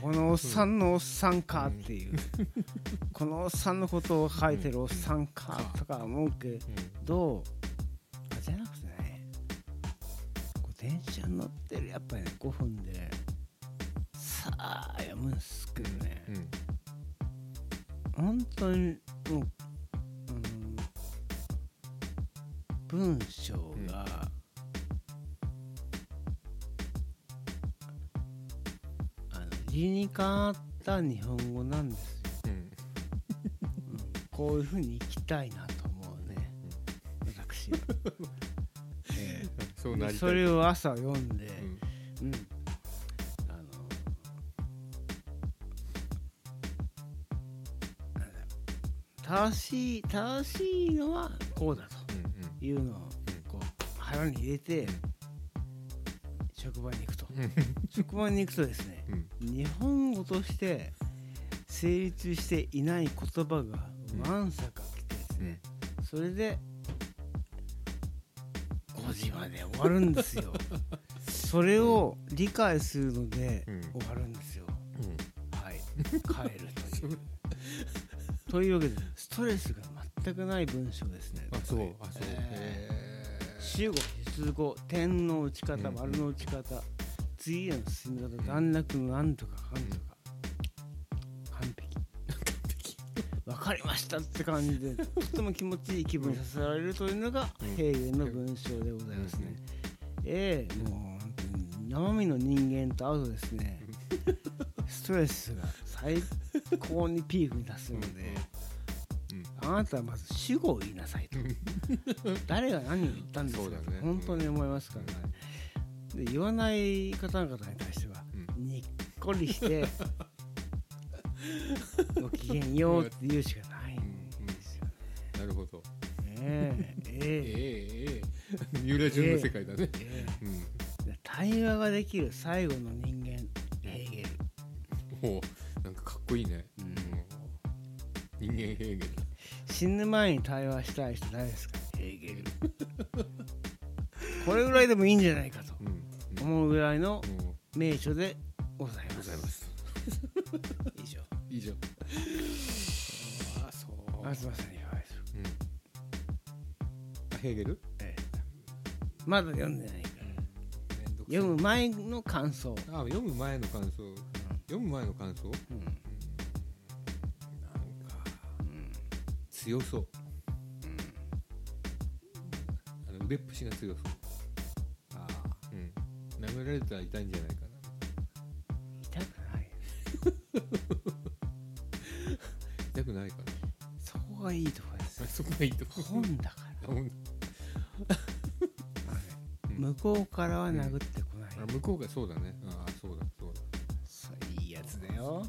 このおっさんのおっさんかっていう、うん、このおっさんのことを書いてるおっさんかとか思うけど、うん、あじゃなくてねこう電車に乗ってるやっぱりね5分でさあ読むんすけどね、うん、本当にもう文章が、あの理にかった日本語なんですよ、うん、こういうふうに生きたいなと思うね、私は、<laughs> えー、そうなりそれを朝読んで、うん、正しい正しいのはこうだとうんいうのをこう腹に入れて職場に行くと。職場に行くとですねうん。日本語として成立していない言葉がわんさか来てですね、それで5時まで終わるんですよ。<laughs> それを理解するのでうん。終わるんですよ、うん。はい。帰るという。<laughs> というわけでストレスが全くない文章ですね。あそう。あそう。えへー。主語出語点の打ち方うん丸の打ち方。次への進み方段落のなんとかかんとか。完璧。わかりましたって感じでとても気持ちいい気分にさせられるというのがうん。ヘーゲルの文章でございますね。ええもう生身の人間と会うとですね <laughs> ストレスが最高にピークに達するのであなたはまず主語を言いなさいと。<laughs> 誰が何を言ったんですかね。本当に思いますからね。で言わない方々に対してはうん。にっこりして <laughs> ごきげんようって言うしかないんですよ。なるほど。ねえええ。ええええ。三浦淳の世界だね。えうん。え対話ができる最後の人間ヘーゲル。ほうなんかかっこいいね。うん。人間ヘーゲル死ぬ前に対話したい人誰ですか？ヘーゲル。<laughs> これぐらいでもいいんじゃないかと思うぐらいのも名著でございます。ございます。<laughs> 以上。以上。あそう。東さんにかがです。うんあヘーゲル？ええ。まだ読んでないから。読む前の感想、あ読む前の感想。読む前の感想？うん強そう。あの腕っぷしが強そう。ああ。うん。殴られたら痛いんじゃないかな。痛くない。痛くないかそこがいいところです。そこがいいとこ。本だから、うん。向こうからは殴ってこない、あ向こうがそうだね。ああそうだそうだ。いいやつだよ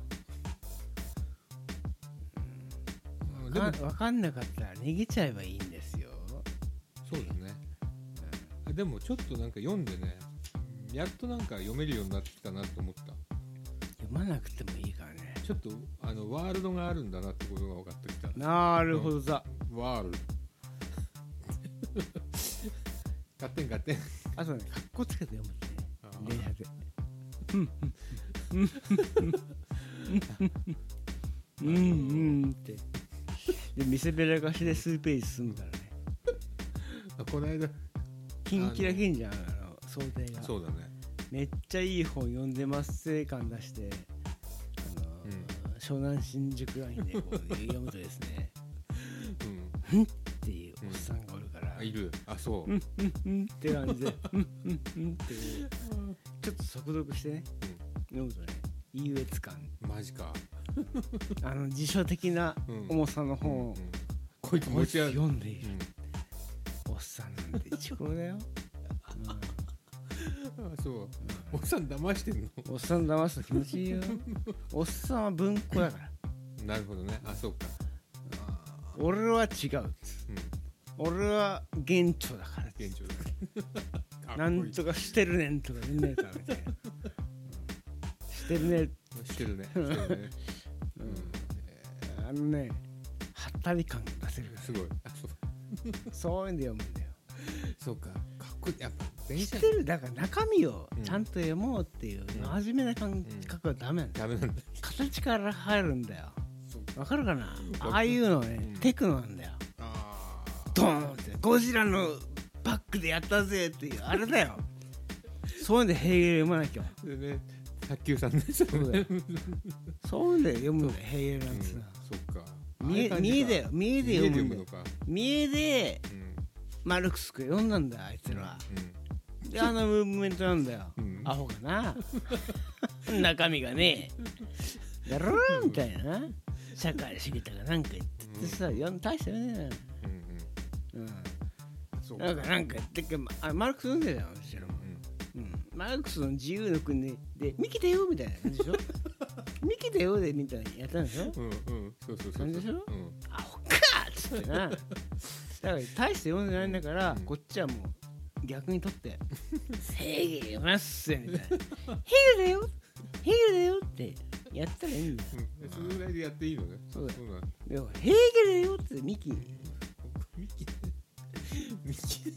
あでもわかんわかんなかったら逃げちゃえばいいんですよ。そうだね。あでもちょっとなんか読んでね。やっとなんか読めるようになってきたなと思った。読まなくてもいいからね。ちょっとあのワールドがあるんだなってことが分かってきた。なるほど。だ、ワールド。勝手に勝手にあとね。かっこつけて読むって電車で。<laughs> うんうんうんってで見せびらかしで数ページ進むからね。あ <laughs> この間キンキラキンじゃんあの想定が。そうだね。めっちゃいい本読んでます性感出してあのー湘南新宿ラインでこう読むとですね。<laughs> うん。っていうおっさんがおるから、あいる。あそう、うんうんうんって感じで。うんうんうんっていう。ちょっと速読してね、読むとね優越感。マジか、あの辞書的なうん。重さのうん。本をこいつこいつ持ち読んでいる。うんおっさんなんてちこだよ、あそう。おっさん騙してんの？うん。おっさん騙すと気持ちいいよ。おっさんは文庫だから。なるほどね。あそうか。俺は違う。うん。俺は現著だから。現状だ <laughs> なんとかしてるねんとかねえからみたいな、う <laughs> んしてるね。してるね。してるね、うんあのねはったり感が出せる。かすごい。あそう。らそういうんで読むんだよ。そうか。かっこいいやっぱ電車知ってる？だから中身をうん。ちゃんと読もうっていう真面目な感覚はダメなんだよ。ダメなんだ。形から入るんだよ。わかるかな？ああいうのね、うん。テクノなんだよ。あドーンってゴジラのバックでやったぜっていうあれだよ。<laughs> そういうんでヘーゲル読まなきゃ。ね卓球さんねそうそうだよ。そういうんで読むんだよヘーゲルなんうんつうのはそっか。見え見えだよ。見えで見えで読むんだよ読むのか。見えでうんマルクスが読んだんだよあいつらは。うであのムーブメントなんだよ、うん。アホがな。<laughs> 中身がねだろーみたいな。社会主義とかなんか言っててさ、読ん大したよねんうん。うん。なんかなんか言ってっけどあマルクス読んでたよも、うん。うん、マルクスの自由の国ででミキだよみたいな感じでしょ？ミキだよでみたいなやったんでしょ？うんうん。そうそうそうそう。でしょ？うん。アホかつってな。だから大して読んでないんだから、こっちはもう逆にとって「<laughs> ヘーゲル読まっせ」みたいな「<laughs> ヘルだよヘルだよ」ってやったらいいんだよ。うん。そのぐらいでやっていいのね？そうだよ。だ。でもヘーゲルだよってミキ。ミキミキ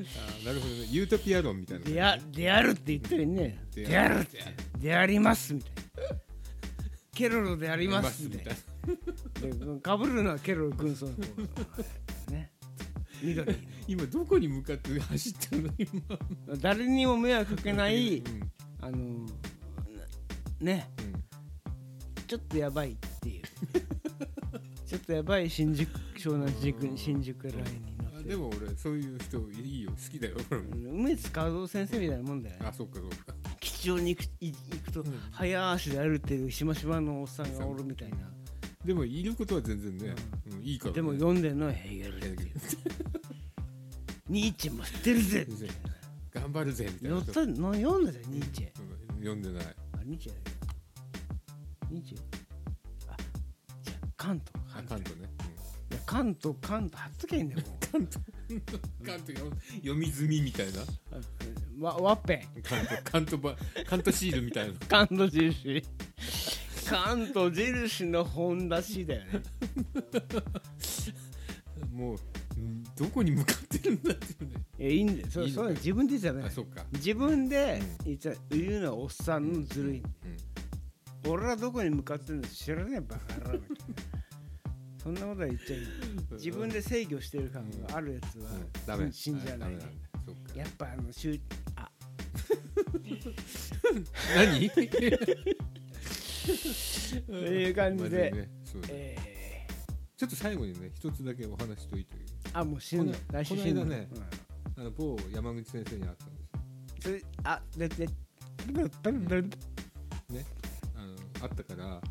あーなるほどね。ユートピア論みたいなでやであるって言ったらいいね。でであるって。でありますみたいな。ケロロでありますみたいな。でかぶるのはケロロ軍曹の方ね。緑の。今どこに向かって走ってるの？今。誰にも迷惑かけないうん。あのなね。うんちょっとやばいっていう。<laughs> ちょっとやばい新宿湘南新宿新宿ラインにでも俺そういう人いいよ。好きだよ。梅津和夫先生みたいなもんだよね。あそっかそっか。吉祥に行くい行くと早足で歩いてるしましまのおっさんがおるみたいな。でもいることは全然ね、うん。いいから、ね、でも読んでるのはヘーゲルっていう <laughs> ニーチェも知ってるぜ。頑張るぜみたいな。よったの読んだぜニーチェ。うん読んでない。あニーチェだけどニーチェ。あじゃあカントあ関東ね、カントカント貼っときゃいいんだよもう関東関東よ読み済みみたいなわワッペン関東関東ば関東シールみたいなカント印カント印の本出しだよねもうどこに向かってるんだっていうねいやいいんだよそいいそう自分で言っちゃダメあそっか自分で言っちゃ言うのはおっさんのずるい、うん俺らどこに向かってるの知らねえバカ野郎みたいなそんなことは言っちゃいい。自分で制御してる感があるやつは、うん。ダメ。信じられない。やっぱあの集あ。何？<laughs> という感じで、ねえちょっと最後にね一つだけお話しといてー、あもう死ぬ。来週死ぬ。ねうん。あの某山口先生に会ったんですそれあででね。あの会ったから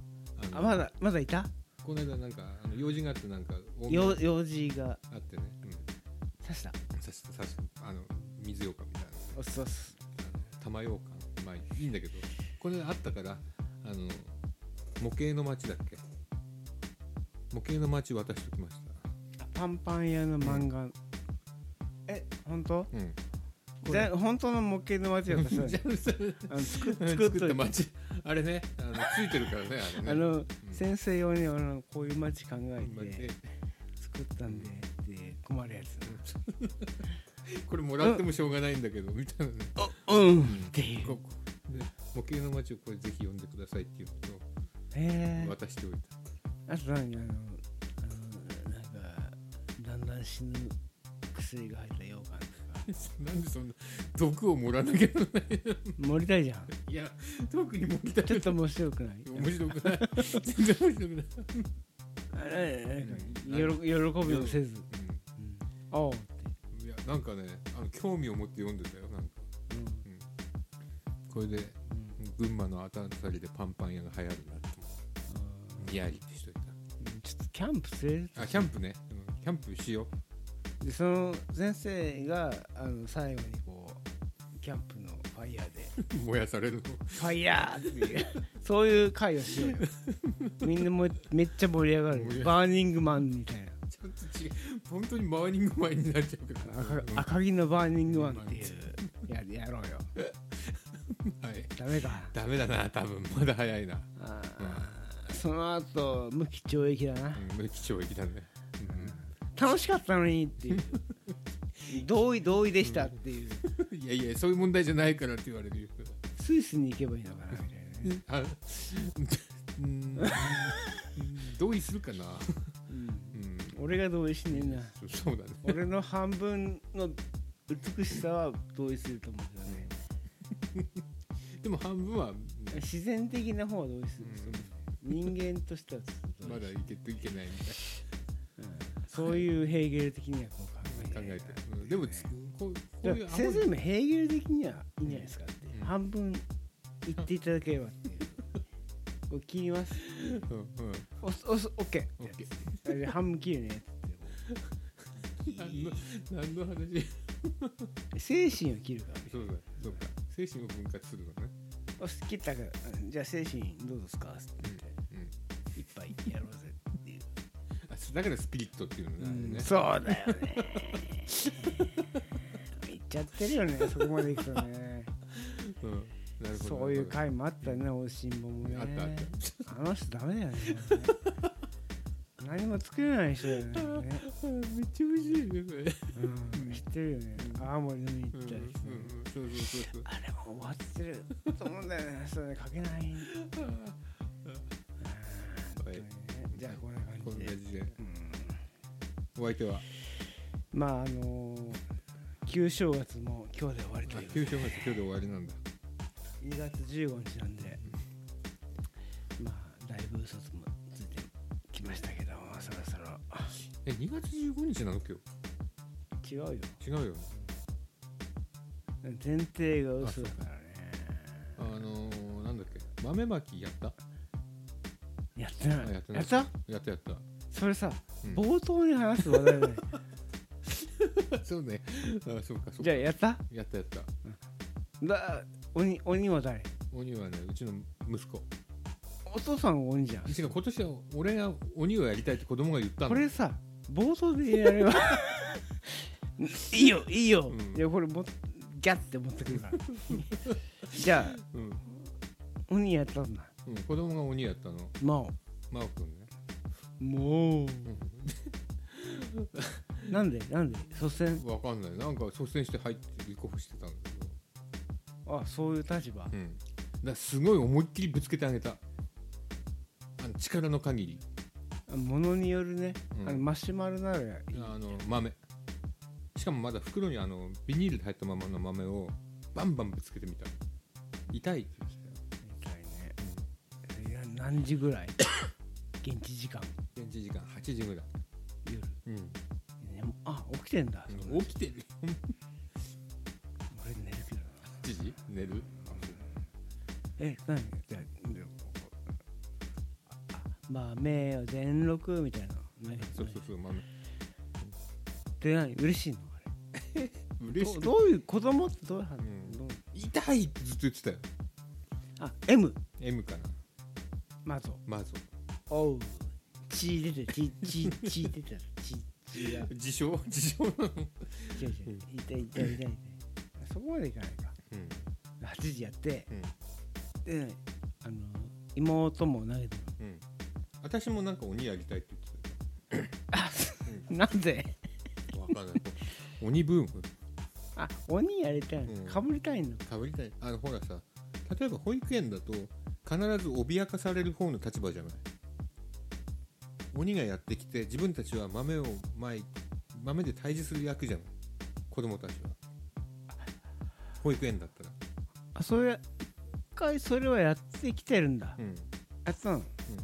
あまだまだいた？この間なんかあの用事があってなんか大よ宮用事が。あってね、うん、刺した？さしさしあの水ようかんみたいな。おっすおっす。あの玉ようかん。まあいいんだけどこれあったからあの模型の町だっけ？模型の町渡しときました。あパンパン屋の漫画、え本当？うん。じゃあ本当の模型の街だ <laughs> ったらっ作った町あれねあのついてるからねあれね。あの、先生用にあのこういう街考えでて作ったんでって困るやつ。<laughs> これもらってもしょうがないんだけどみたいなね。うん。っていう。ここ。で模型の町をこれぜひ読んでくださいっていうのを渡しておいた。あと何あのあのなんかだんだん死ぬ薬が入った羊羹とか <laughs> なんでそんな毒を盛らなきゃならない盛りたいじゃん。いや特に盛りたい。ちょっと面白くない。面白くない。全然面白くない、喜喜びもせず、うん、おうって。うん、いやなんかねあの興味を持って読んでたよなんか。これで群馬の当たりでパンパン屋が流行るなって。ニヤリってしというんちょっとキャンプ連れてたあキャンプね、うん、キャンプしよでその先生があの最後にこうキャンプのファイヤーで。う <laughs> 燃やされるの。ファイヤーっていう。そういう会をしようよ。みんなもめっちゃ盛り上がる。バーニングマンみたいな。ちょっと違う。本当にバーニングマンになっちゃうけど赤赤城のバーニングマンっていうややろうよ。<laughs> はい。ダメか。ダメだな多分。まだ早いな、あー。その後無期懲役だな。うん、無期懲役だね、楽しかったのにっていう。同意同意でしたっていう。うん、いやいやそういう問題じゃないからって言われるよ。スイスに行けばいいのかなみたいなね。<laughs> あうん同意するかな、うん、俺が同意しねえな。そうそうだね。俺の半分の美しさは同意すると思うんだよね。<laughs> でも半分は自然的な方は同意する、人間としてはまだいけていけないみたいそういうヘーゲル的にはこう考え考えて、うん、でもつこうこういう先生もヘーゲル的にはいいんじゃないですか。って、うん半分言っていただければって。いうこれ切ります。うん。うん。おす。<laughs> おす。オッケオッケーあじゃあ半分切るねって何の何の話精神を切るからそうだそうか精神を分割す。るのねおす。切ったからうんじゃあ精神どうです。かって言ってうん一杯やろうぜだからスピリットっていうのがあるね、そうだよね。言っちゃってるよね <laughs> そこまでいくとね。うん。なるほど。そういう回もあったよねおいしんぼもね。あったあっあの人ダメだよね。何も作れない人だよねね、<laughs> めっちゃ美味しいねこれ。うん、知ってるよね。青森飲みに行ったりあれも終わってると思うんだよね。それ書けない <laughs> じゃあこんなこ感じで。んな感じで。うん。お相手は？まああのー旧正月も今日で終わりという。九州まで今日で終わりなんだ。2月15日なんで。まあだいぶ嘘つもついてきましたけどそろそろ。え2月15日なの今違うよ。日違うよ。前提が嘘だからね。あのー、なんだっけ？豆まきやった？やってない。あやってない。やった？やったやった。それさ、うん。冒頭に話す話題 <laughs> そうね。あそうかそうか。じゃあやった？やったやった。だ鬼鬼は誰？鬼はねうちの息子。お父さんが鬼じゃん。違う今年は俺が鬼をやりたいって子供が言ったの。これさ冒頭でやれば <laughs> いいよいいよ、うん。いやこれもギャッて持ってくるから。<laughs> じゃあうん、鬼やったんだうん、子供が鬼やったの？も真央くんね、うもう。うなんで？なんで？率先？ん、わかんない。なんか率先して入って立候補してたんだけど。あそういう立場？うん、だからすごい思いっきりぶつけてあげた。あの力の限り。ものによるね、うん。あのマシュマロならいい。あの豆。しかもまだ袋にあのビニールで入ったままの豆をバンバンぶつけてみた。痛い何時ぐらい？<coughs> 現地時間。現地時間8時ぐらい、夜、うん。ねあ起きてんだ、起きてる俺寝るけどな。8時？寝る？え何？じゃあでもあまあ目を全録みたいな。何？そうそうそう豆で何？嬉しいの？あれ。<laughs> 嬉しくどどういう子供ってどういう反応、うん。どう？痛いってずっと言ってたよ。あ M M かなまずまずおう。血出てる血血血出てる血血が。自称？自称？なの違う違う。痛い痛い痛い痛い。そこまでいかないか。うん。8時やって。うん。であの妹も投げてる。うん。私もなんか鬼やりたいって言ってあなんで？たよわかんない。鬼ブーム？あ鬼やりたいの、うん。かぶりたいの？かぶりたい。あのほらさ例えば保育園だと必ず脅かされる方の立場じゃない。鬼がやってきて自分たちは豆をまい豆で退治する役じゃない。子供たちは。保育園だったら。あそれ一回それはやってきてるんだ、うん、うん、やったの？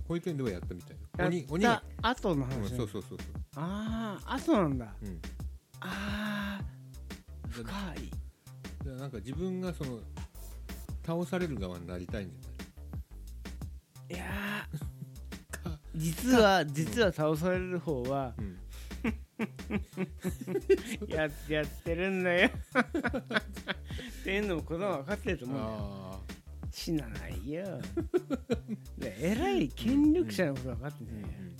保育園ではやったみたい。よや鬼鬼が。った、後の話、うん、ねそうそうそうそう。ああ後なんだ。うん。ああ深だい。だなんか自分がその倒される側になりたいんじゃいや実は実は倒される方はうん。<laughs> ややってるんだよ。っていうのも子供は分かってると思うんだよ。あ死なないよ。で偉い権力者のこと分かってーんだよ、うん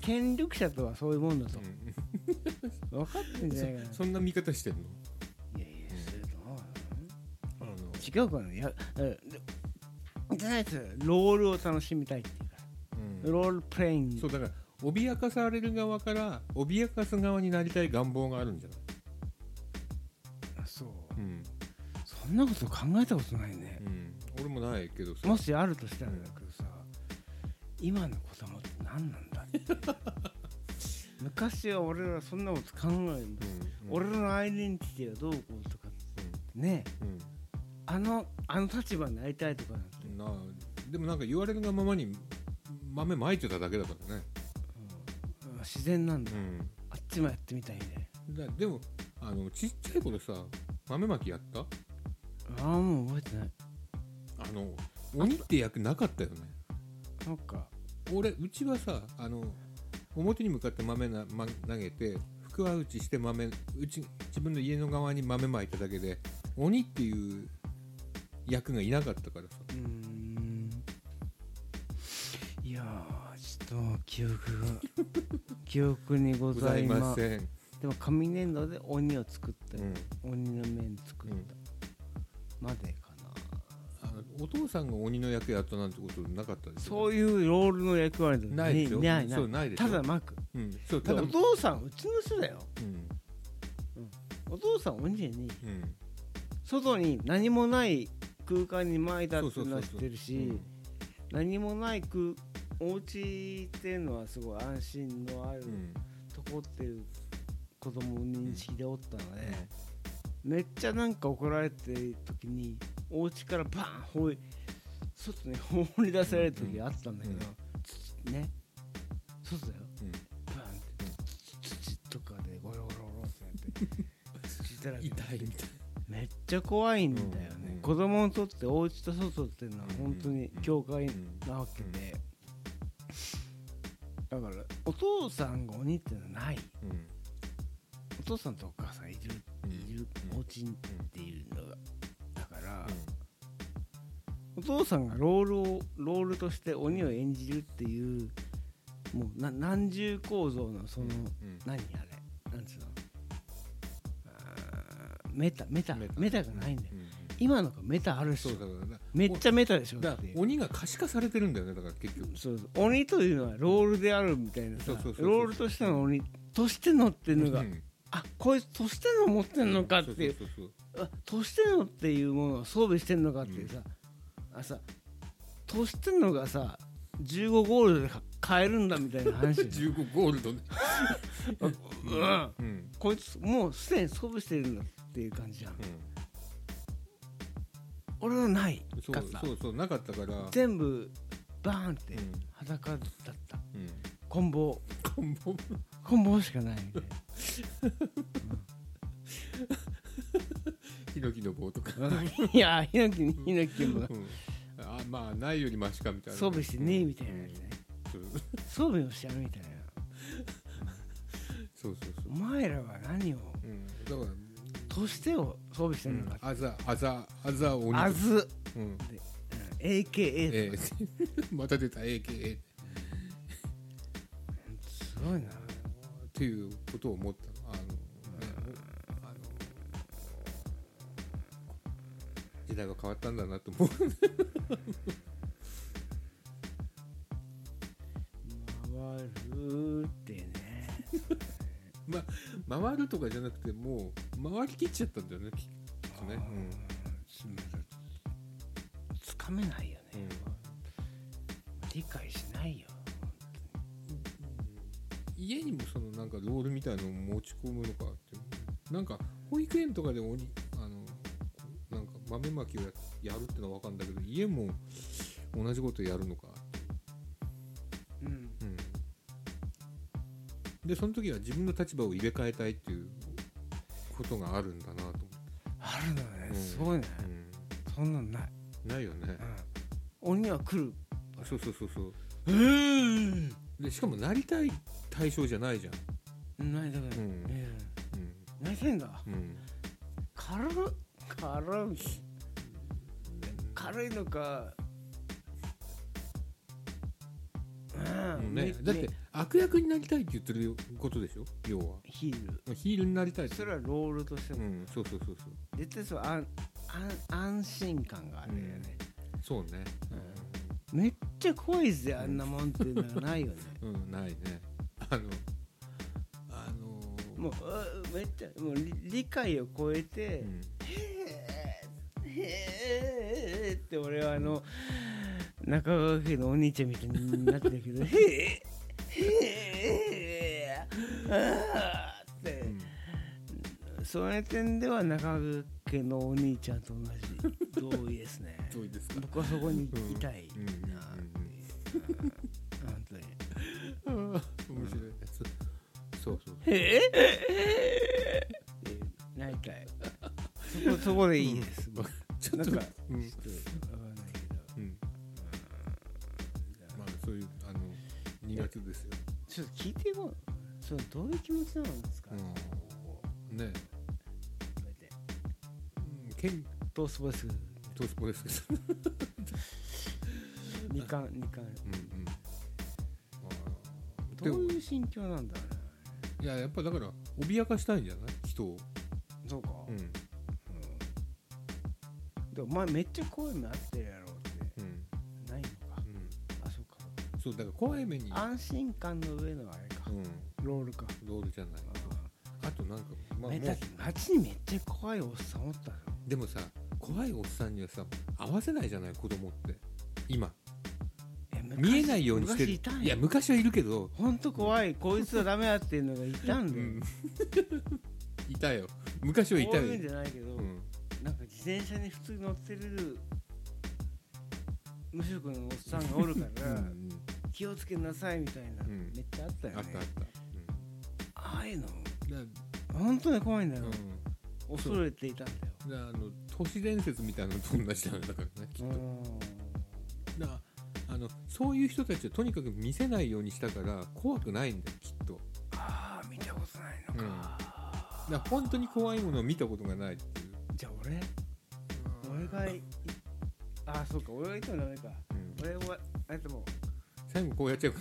権力者とはそういうもんだと。うん。分かってんじゃないかなそんな見方してんの？いやいやそれと思う違うかな。いやじゃないですよロールを楽しみたいっていうかうん。ロールプレイング。そうだから脅かされる側から脅かす側になりたい願望があるんじゃない、あそう。うん。そんなこと考えたことないね。うん、俺もないけどさ。もしあるとしたらだけどさ今の子供って何なんだ <laughs> 昔は俺らそんなこと考えるんだ、うんうん。俺のアイデンティティはどうこうとかねうん。あのあの立場になりたいとかなんて、うんなあ。でもなんか言われるがままに豆まいてただけだからね、うん。自然なんだ、うん、あっちもやってみたいね。だでもあのちっちゃい頃さ豆まきやった？ああもう覚えてない。あの鬼って役なかったよね。そっか。俺うちはさあの表に向かって豆な、ま、投げて福は内して豆うち自分の家の側に豆まいただけで鬼っていう役がいなかったからさ。うーん。いやーちっと記憶が。<laughs> 記憶にごございません、でも紙粘土で鬼を作ったり、うん。鬼の面作った、うん。までかな。あお父さんが鬼の役やったなんてことなかったですそういうロールの役割とかない。ですよ。ないそうないですよ。ただまくうん、そうただお父さんうちの人だよ。うん。お父さん鬼にうん。外に何もない空間に撒いたっていうのは知ってるうしん何もない空お家っていうのはすごい安心のあるうん。とこっていう子供の認識でおったので、めっちゃなんか怒られてる時にお家からバーン放り外に放り出される時があったんだけど、土ね。外だよ。うん。バーンって土とかでゴロゴロゴロってなって <laughs> 土だらけ痛いみたいめっちゃ怖いんだよね、うん。うん子供にとってお家と外っていうのは本当に境界うんなわけで、だからお父さんが鬼っていうのはない。うん。お父さんとお母さんいるうんいるうん。お家っていうのが。だから、お父さんがロールをロールとして鬼を演じるっていうもうな何重構造のその、うん。何あれ？なんつうの？メタメタメメタタがないんだよ、うんうん。今のがメタあるっしめっちゃメタでしょ。だ鬼が可視化されてるんだよねだから結局。そうそう。鬼というのはロールであるみたいなさ。ロールとしての鬼としてのっていうのが、うんあこいつとしての持ってんのかっていう。としてのっていうものを装備してんのかっていうさ、あさとしてんのがさ15ゴールドで買えるんだみたいな話そう15ゴールドね。<laughs> うん。うん。こいつもうすでに装備してるんだっていう感じじゃん。俺はないうんそうそうそうなかったから。全部バーンってうん。裸だった。うん。棍棒こんばんは棍棒しかないみたい <laughs> ヒノキの棒とか。ないやヒノキにヒノキもうん。あまあないよりマシかみたいな。装備してねえみたいな。やつねそう。装備をしてやるみたいな。<laughs> そうそうそう。お前らは何をうん。だからとしてを装備してうるんあざあざあざ鬼。あず。うん。うん。AKA えー <laughs> また出た AKA っすごいな。ていうことを思ったあのねあの時代は変わったんだなと思う。<laughs> 回るってね <laughs> ま回るとかじゃなくてもう回りきっちゃったんだよねききっとね、つかめないよね、うん理解しないようん、家にもそのなんかロールみたいのを持ち込むのかってなんか保育園とかで鬼あのなんか豆まきをややるってのは分かるんだけど家も同じことやるのかでその時は自分の立場を入れ替えたいっていうことがあるんだなと。思って、あるのね、うんすごいね。そんなんない、うん、ないよね、うん、鬼は来るそうそうそうそう。うんでしかもなりたい対象じゃないじゃん。ないだから、うん。ねうん。泣いてんだ。うん。軽っ。軽い。軽いのか。うんうん。ねめだって悪役になりたいって言ってることでしょ？要は。ヒール。ヒールになりたいそれはロールとしても、うんそうそうそうそう。絶対そう安安安心感があるよね、そうね。めっちゃ怖いぜあんなもんっていうのはないよね。<laughs> うん、ないね。あのあのもううめっちゃもう理理解を超えて、うん。へーへーって俺はあの中川家のお兄ちゃんみたいになってるけど <laughs> へーへー。あー。って、その点では中川家のお兄ちゃんと同じ同意ですね。どういいですか？僕はそこにいたいうんな。っていう本当にうんうん。うん面白いねそそうそう。へえってなりたい。そこそこでいいです、僕。ちょっとなんかうん。ちょっとわかんないけど。うん。まあそういうあの2月ですよ、ちょっと聞いてもそのどういう気持ちなんですか、うん、ね。こうやって。うん。県トースポですトース。ポです二冠二冠。うんうん。まあどういう心境なんだろうね。いややっぱだから脅かしたいんじゃない？人を、そうか、うん。うん。でもお前めっちゃ怖い目あってるやろそうだから怖い目に、安心感の上のあれか、うん、ロールか。ロールじゃないあとなんか、まあ、めだって街にめっちゃ怖いおっさんおったよでもさ怖いおっさんにはさ合わせないじゃない子供って。今。見えないようにしてる。昔いたんいや昔はいるけど、ほんと怖い。こいつはダメだっていうのがいたんだよ、うん、<laughs> いたよ。昔はいたよ。こういうんじゃないけど、うん。なんか自転車に普通に乗ってる無職のおっさんがおるから、うん気をつけなさいみたいな、うん。めっちゃあったよね。あったあった、ああいうの。うんだ本当に怖いんだよ、うん。恐れていたんだよ。だあの都市伝説みたいなのと同じだよだからねきっと。だあのそういう人たちはとにかく見せないようにしたから怖くないんだよきっと。ああ見たことないのか、だから本当に怖いものを見たことがないっていう、じゃあ俺？俺がいああそうか俺が言ってもダメか。うん。俺はあれでも最後こうやっちゃうか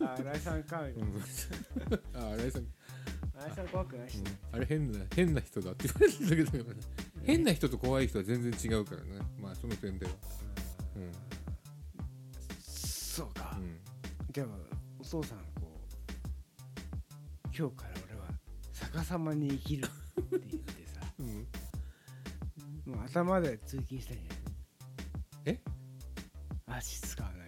ら。あ新井さんか。みたいなあ新井さん、新井さん怖くないし、あれ変な変な人だって言われてたけど変な人と怖い人は全然違うからね。まあその点では。うん。そうか、うん。じゃあお父さんこう今日から俺は逆さまに生きるって言ってさ。<laughs> うん。もう頭で通勤したんじゃないえ？足使わない。で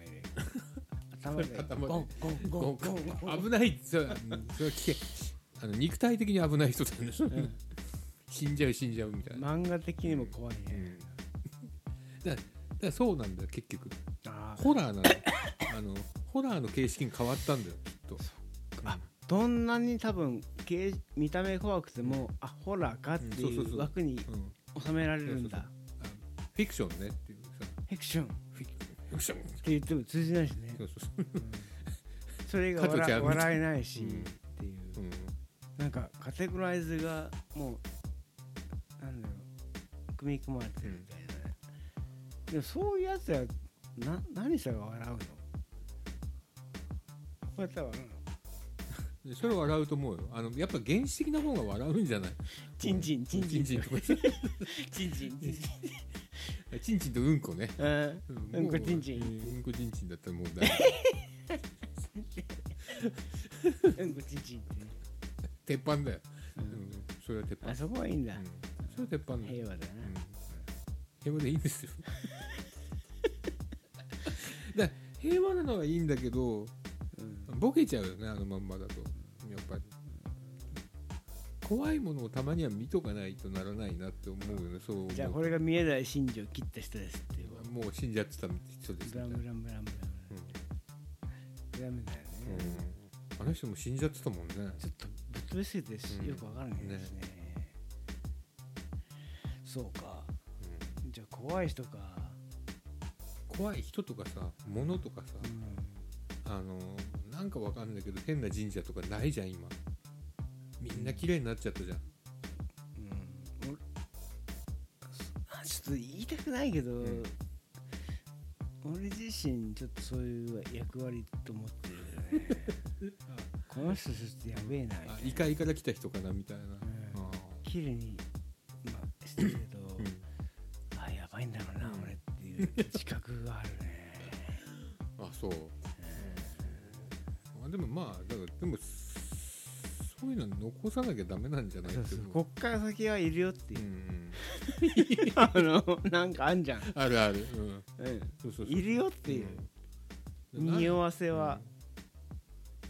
頭で頭でゴンゴンゴンゴンゴン。危ないそれはうんそれは危険。あの肉体的に危ない人だよね、うん。死んじゃう死んじゃうみたいな、漫画的にも怖いね。うん、だからだそうなんだよ結局。あー。ホラーなんだよあのホラーの形式に変わったんだよきっと。あどんなに多分形見た目怖くてもあホラーかっていうんそうそうそう。う枠にうん。収められるんだ。あフィクションねっていうさ。フィクションって言っても通じないしね。そうそうそう。それが笑笑えないし、うんっていう。うん。なんかカテゴライズがもうなんだろう組み込まれてるみたいな。ね、でもそういうやつはな何したら笑うの？こうやったら笑うの？<laughs> でそれは笑うと思うよ。あのやっぱ原始的な方が笑うんじゃない？チンチンチンチン。チンチン <laughs> チンチンチンチンチンチンとうんこね。うん。うんこチンチン。ンうんこチンチンだったらもう大丈うんこチンチンってね。夫鉄板だよ、うん。それは鉄板。あそこはいいんだ、うん。それは鉄板だよ。平和だな、うん。平和でいいんですよ。<laughs> だから平和なのはいいんだけどうん。ボケちゃうよねあのまんまだと。やっぱり怖いものをたまには見とかないとならないなって思うよね。そうじゃあこれが見えない真珠を切った人ですっていう。もう死んじゃってた人ですブラブラムブラムブラだよね、うんあの人も死んじゃってたもんねちょっとぶっ飛びすぎてよくわからないですね,、そうかじゃあ怖い人か怖い人とかさ物とかさうんあのなんかわかんないけど変な神社とかないじゃん今みんな綺麗になっちゃったじゃん。うん、俺あちょっと言いたくないけど、ん。俺自身ちょっとそういう役割と思ってるよね。<laughs> この人ちょっとやべえなな。あ異界から来た人かなみたいな、あ綺麗に、まあ、してるけど、ーうん。あやばいんだろうな、うん。俺っていう自覚があるね。あそう。あでもまあだからでもそういうの残さなきゃダメなんじゃない？ってこっから先はいるよっていう。う、ん <laughs> あのなんかあんじゃん、あるある、うん、うん、そうそうそう。いるよっていう、うん。匂わせは、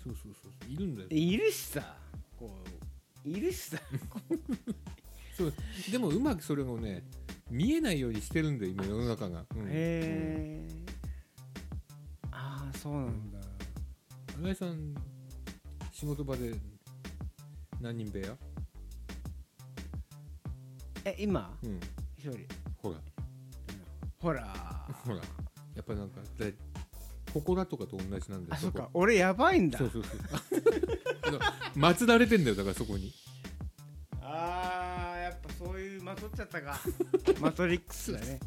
そうそうそうそう。いるんだよ。いるしさ。こういるしさ。<laughs> そう。でもうまくそれをね見えないようにしてるんだよ今世の中が、うん、へえ。ああそうなんだ、新井さん仕事場で何人部屋？え今？うん。一人。ほら。ほら。ほら。やっぱなんかで祠とかと同じなんだよあそっか。こ俺やばいんだ。そうそうそう。<laughs> あの祀られてんだよだからそこに。あーやっぱそういうまとっちゃったか。<laughs> マトリックスだね。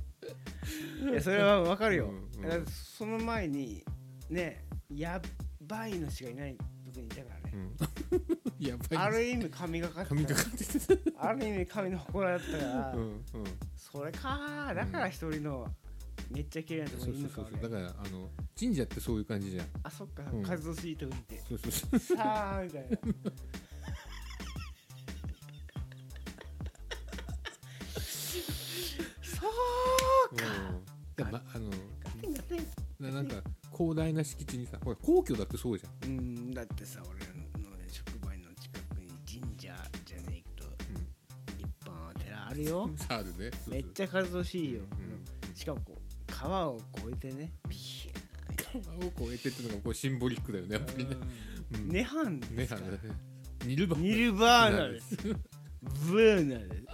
いやそれはわかるよ、うんうん。だってその前にねや倍のしかいない時にいたからね、うん <laughs> やばいある意味神がかって髪かかってた。ある意味神の祠だったから、うんうん。それか。だから一人のめっちゃ綺麗なとこそうにいるのかそうそうそうだ俺。からあの神社ってそういう感じじゃん。あそっか、うん。数しいとこにいて。そうそうそう。さあみたいな。<laughs> そうか。うん。でまあのなんか広大な敷地にさほら皇居だってそうじゃん。うんだってさ俺あるよ。<laughs> あるね。めっちゃ数しいよ、うん。しかもこう川を越えてね。ピュー川を越えてっていうのがこうシンボリックだよねやっぱりね。うん。ネハンねですか？らあのね。ニルバニルバーナです。ブーナです。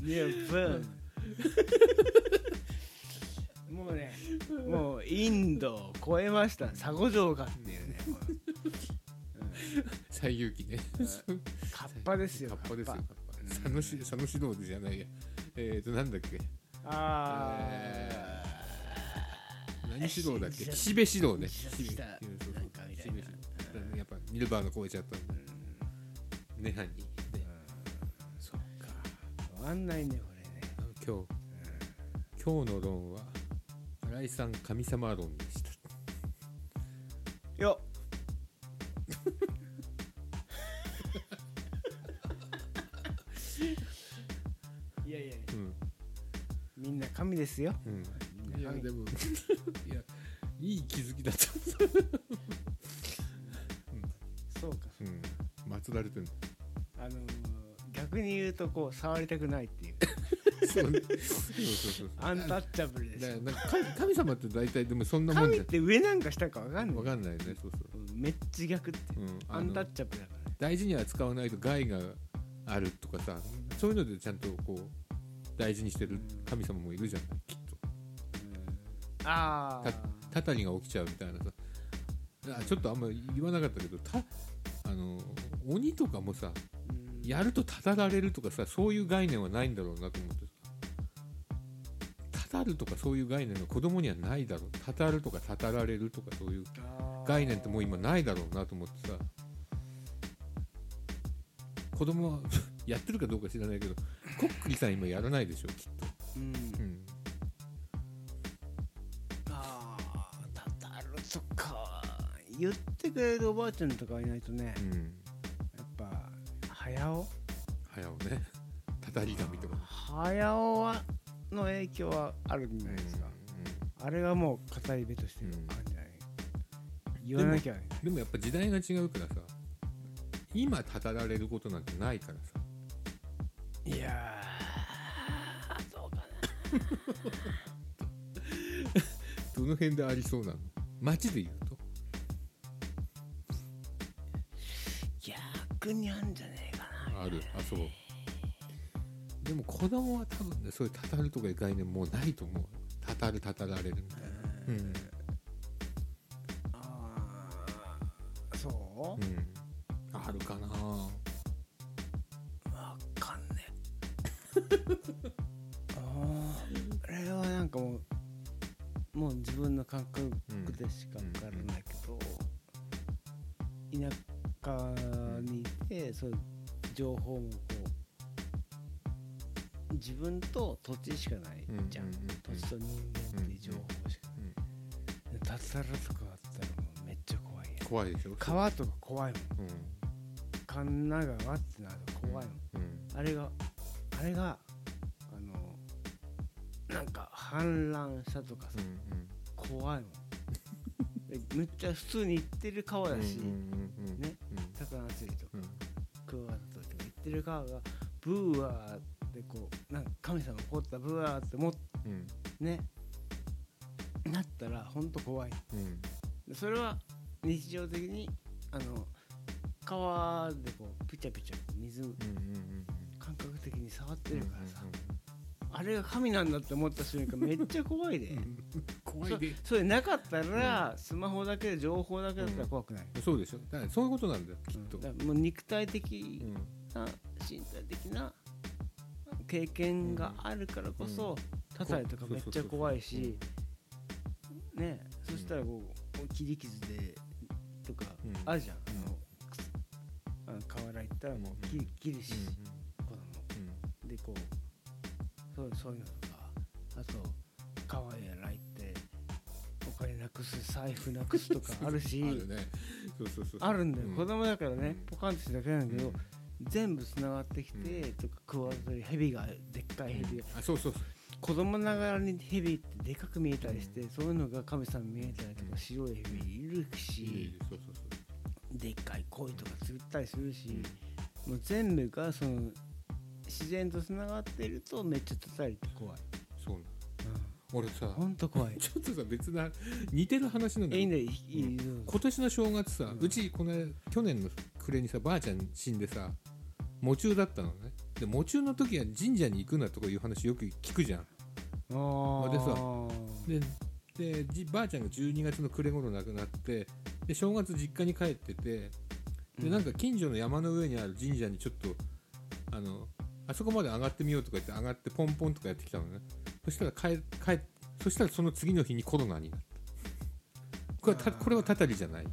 ニルバーナ。もうねもうインドを超えました。佐護城かっていうね <laughs> もう西遊記ね。カッパですよカッパですよカッパ。うん佐野市佐野市道じゃないや。えっとなんだっけ？あえ何指導だっけ？岸辺指導ね。岸辺。そうそうなんかみたいな岸辺指導やっぱニルバーナ超えちゃったんだ。ネハンにねそうか。終わんないねこれね。今日。今日の論は新井さん神様論でした。よいやいやうん。みんな神ですよ。うん。いやでも <laughs> いやいい気づきだった。そうか。うん。祀られてるあのー逆に言うとこう触りたくないっていう。<laughs> そう。そうそうそうアンタッチャブルですなんか神神様って大体でもそんなもんじゃ神って上なんか下か分かんない。わかんないよね。そうそうう。んめっちゃ逆ってう。ん。アンタッチャブルだから。ね大事には使わないと害があるとかさそういうのでちゃんとこう大事にしてる神様もいるじゃないきっと。ああたたりが起きちゃうみたいなさ。あちょっとあんま言わなかったけどたあの鬼とかもさうん。やるとたたられるとかさそういう概念はないんだろうなと思ってさ。たたるとかそういう概念が子供にはないだろう。たたるとかたたられるとかそういう概念ってもう今ないだろうなと思ってさ。子供は <laughs> やってるかどうか知らないけどこっくりさん今やらないでしょきっと、うん。うん、ああたたるとか。言ってくれるおばあちゃんとかいないとねうん、やっぱ早尾？早尾ね。<laughs> たたり神とか。早尾はの影響はあるんじゃないですか、あれがもう語り部としてあるんじゃない、言わなきゃねでもやっぱ時代が違うからさ今たたられることなんてないからさいやー。どうかな。<laughs> どの辺でありそうなの？街で言うと。逆にあんじゃねえかな。ある。あそう。でも子供は多分ねそういうたたるとかいう概念もうないと思う。たたるたたられるみたいな。うん。あーそう？うん。あるかなあれはなんかもうもう自分の感覚でしか分からないけど、田舎にいてそういう情報もこう自分と土地しかないじゃん,、うんうんうんうん。土地と人間っていう情報しかうんない、たたらとかあったらもうめっちゃ怖いやん。怖いでしょ。川とか怖いもん。うん。神奈川ってなると怖いもんうん。あれがあれがなんか氾濫したとかさ、うん怖いもん。でむっちゃ普通に行ってる川だし、ねうん魚釣りとかうん。クワガタとか行ってる川がブーワーってこうなんか神様怒ったブワーってもっうん。ねなったらほんと怖い。うん。でそれは日常的にあの川でこうピチャピチャ水感覚的に触ってうんるからさ、あれが神なんだって思った瞬間めっちゃ怖いで。怖いで。そそれなかったら、スマホだけで情報だけだったら怖くない、そうでしょ。だからそういうことなんだよきっと。だからもう肉体的うん。な身体的な経験があるからこそ、たたりとかめっちゃ怖いし、ねそしたらこう切り傷でとかうん。あるじゃん、うん。あの河原行ったらもう切るし、子供。うん。でこうそうそういうのとかあと川やら行ってお金なくす財布なくすとか <laughs> あるしあるんだよ、う子供だからねうん。ポカンとしてるだけなんだけど、うん。全部つながってきて、とかクワトリヘビがでっかいヘビ。が、あそうそうそう。子供ながらにヘビってでかく見えたりして、そういうのが神様に見えたりとか、うん白いヘビいるし、でっかい鯉とか釣ったりするし、もう全部がその自然とつながってるとめっちゃ叩いて怖い、そうなの。俺さほんと怖い。ちょっとさ別な似てる話なんだけどえいいん。今年の正月さ、ううんちこの去年の暮れにさばあちゃん死んでさ喪中だったのね。で喪中の時は神社に行くなとかいう話よく聞くじゃん。あー。でさででじばあちゃんが12月の暮れ頃亡くなってで正月実家に帰っててでなんか近所の山の上にある神社にちょっとあのあそこまで上がってみようとか言って上がってポンポンとかやってきたのね。そしたら帰帰そしたらその次の日にコロナになった。これはたこれはたたりじゃない、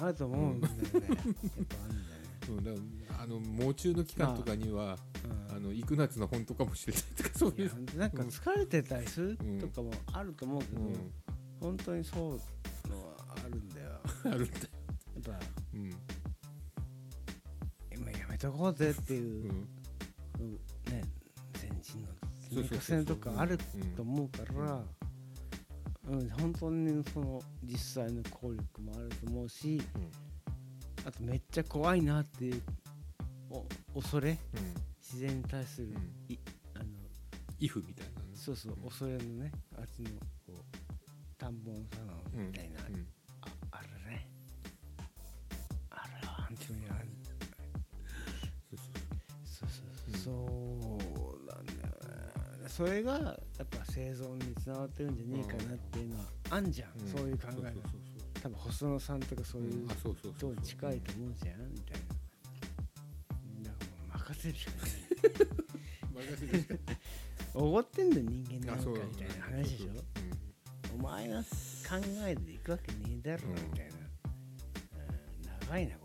あると思うんだよね、やっぱあるんだよねうん、だあの喪中の期間とかにはあの行くなっつの本当かもしれないとかそういう。なんか疲れてたりするうんとかもあると思うけど、うん、本当にそうのはあるんだよ。<laughs> あるんだよ、やっぱうんとこうぜっていうう、ん、ね先人の積み重ねとかあると思うから、うん、本当にその実際の効力もあると思うしあとめっちゃ怖いなっていうお恐れ自然に対する、いあのイフみたいなねそうそううん恐れのねあっちのこう田んぼのさのみたいな、そうなんだよね。それがやっぱ生存につながってるんじゃねえかなっていうのはあんじゃん、うん。そういう考えが。多分細野さんとかそういうそうあそうそうそう人に近いと思うじゃん？みたいな。だからもう任せるしかない。任せるしかおごってんだよ人間なんかみたいな話でしょ？お前が考えていくわけねえだろうんみたいな、うん。長いな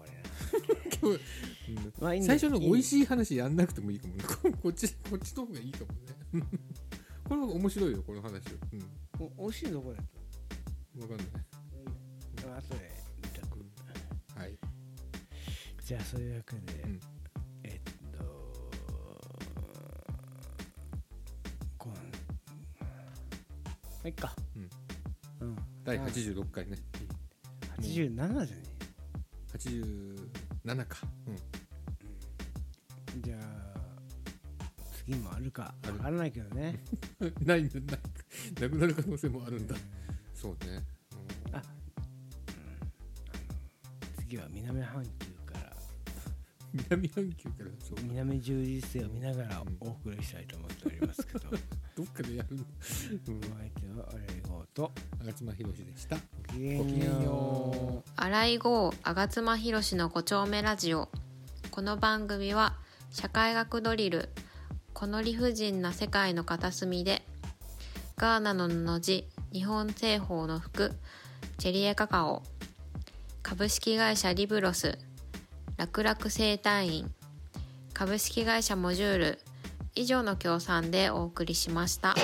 まあいいんだ最初の美味いしい話やんなくてもいいかもね。こ <laughs> こっちこっちの方がいいかもね。<laughs> これは面白いよこの話をうん。お美味しいのこれ。分かんない。あとで見たく。はい。じゃあそういうわけで、うん。えっとこん。はいっか。うん。うん。第あ86回ね。87じゃね？87か。うん。えじゃあ次もあるか。ある。分からないけどね。<laughs> ないんだ。ななくなる可能性もあるんだ。そうね。あ次は南半球から。う <laughs> ん南半球から。そう南十字星を見ながらお送りしたいと思っておりますけどどっかでやるの？お相手はあれごと。吾妻博でした。ごきげんごきげんよよう新井郷吾妻博の5丁目ラジオ。この番組は社会学ドリルこの理不尽な世界の片隅でガーナの布地日本製法の服チェリエカカオ株式会社リブロス楽々生態院株式会社モジュール以上の協賛でお送りしました。